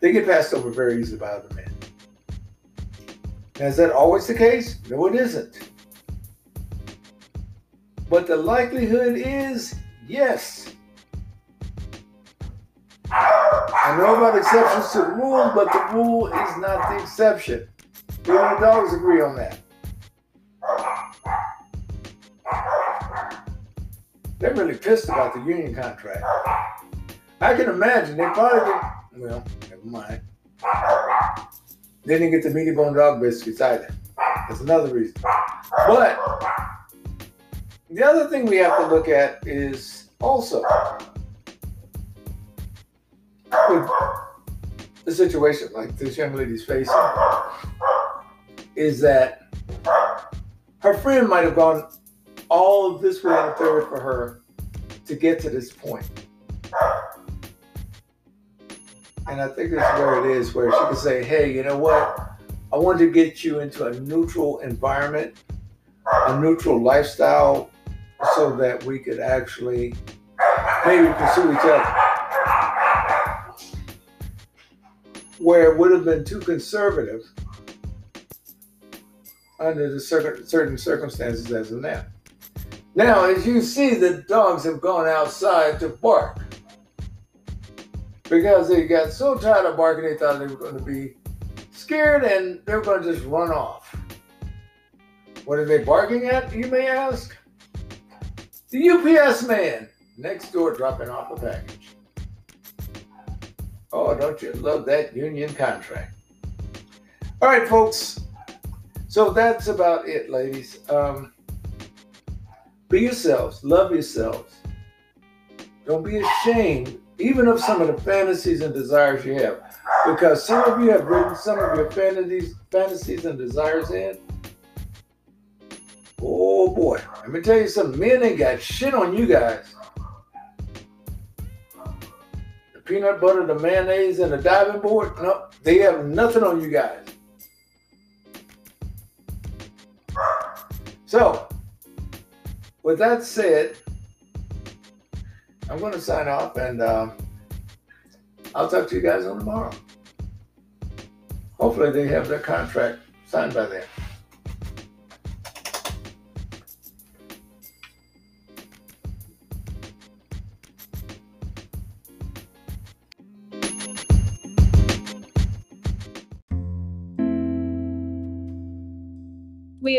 they get passed over very easily by other men. Is that always the case? No, it isn't. But the likelihood is yes. I know about exceptions to the rule, but the rule is not the exception. The dogs agree on that. They're really pissed about the union contract. I can imagine they probably get, well, never mind. They didn't get the meaty bone dog biscuits either. That's another reason. But the other thing we have to look at is also the situation like this young lady's facing is that her friend might have gone all of this way and third for her to get to this point. And I think that's where it is, where she can say, hey, you know what? I want to get you into a neutral environment, a neutral lifestyle, so that we could actually maybe pursue each other. Where it would have been too conservative under the certain circumstances as of now. Now, as you see, the dogs have gone outside to bark because they got so tired of barking they thought they were going to be scared and they're going to just run off. What are they barking at, you may ask? The UPS man next door dropping off a package. Oh, don't you love that union contract? All right, folks. So that's about it, ladies. Um, be yourselves, love yourselves. Don't be ashamed, even of some of the fantasies and desires you have, because some of you have written some of your fantasies, fantasies and desires in. Oh boy, let me tell you something. Men ain't got shit on you guys. Peanut butter, the mayonnaise, and the diving board, no, they have nothing on you guys. So, with that said, I'm going to sign off and uh, I'll talk to you guys on tomorrow. Hopefully, they have their contract signed by then.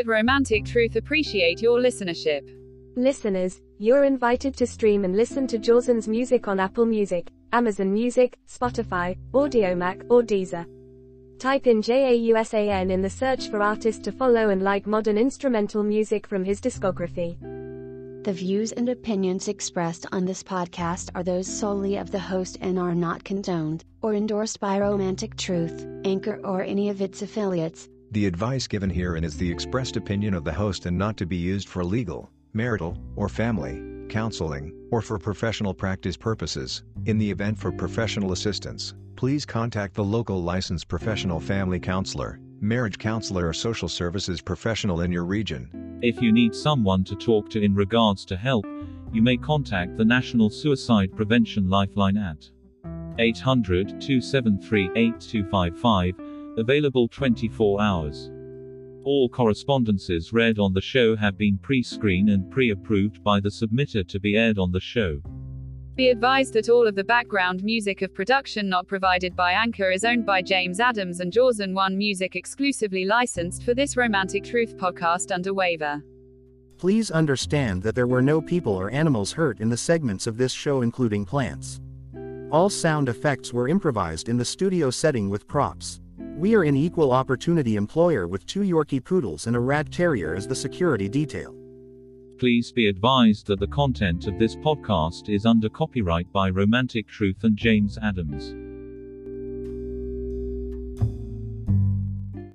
We Romantic Truth appreciate your listenership. Listeners, you're invited to stream and listen to Jausan's music on Apple Music, Amazon Music, Spotify, Audiomack, or Deezer. Type in JAUSAN in the search for artists to follow and like modern instrumental music from his discography. The views and opinions expressed on this podcast are those solely of the host and are not condoned or endorsed by Romantic Truth, Anchor, or any of its affiliates. The advice given herein is the expressed opinion of the host and not to be used for legal, marital, or family, counseling, or for professional practice purposes. In the event for professional assistance, please contact the local licensed professional family counselor, marriage counselor or social services professional in your region. If you need someone to talk to in regards to help, you may contact the National Suicide Prevention Lifeline at 800 273 8255, available 24 hours. All correspondences read on the show have been pre screened and pre approved by the submitter to be aired on the show. Be advised that all of the background music of production not provided by Anchor is owned by James Adams and Jausan One Music exclusively licensed for this Romantic Truth podcast under waiver. Please understand that there were no people or animals hurt in the segments of this show, including plants. All sound effects were improvised in the studio setting with props. We are an equal opportunity employer with two Yorkie poodles and a rat terrier as the security detail. Please be advised that the content of this podcast is under copyright by Romantic Truth and James Adams.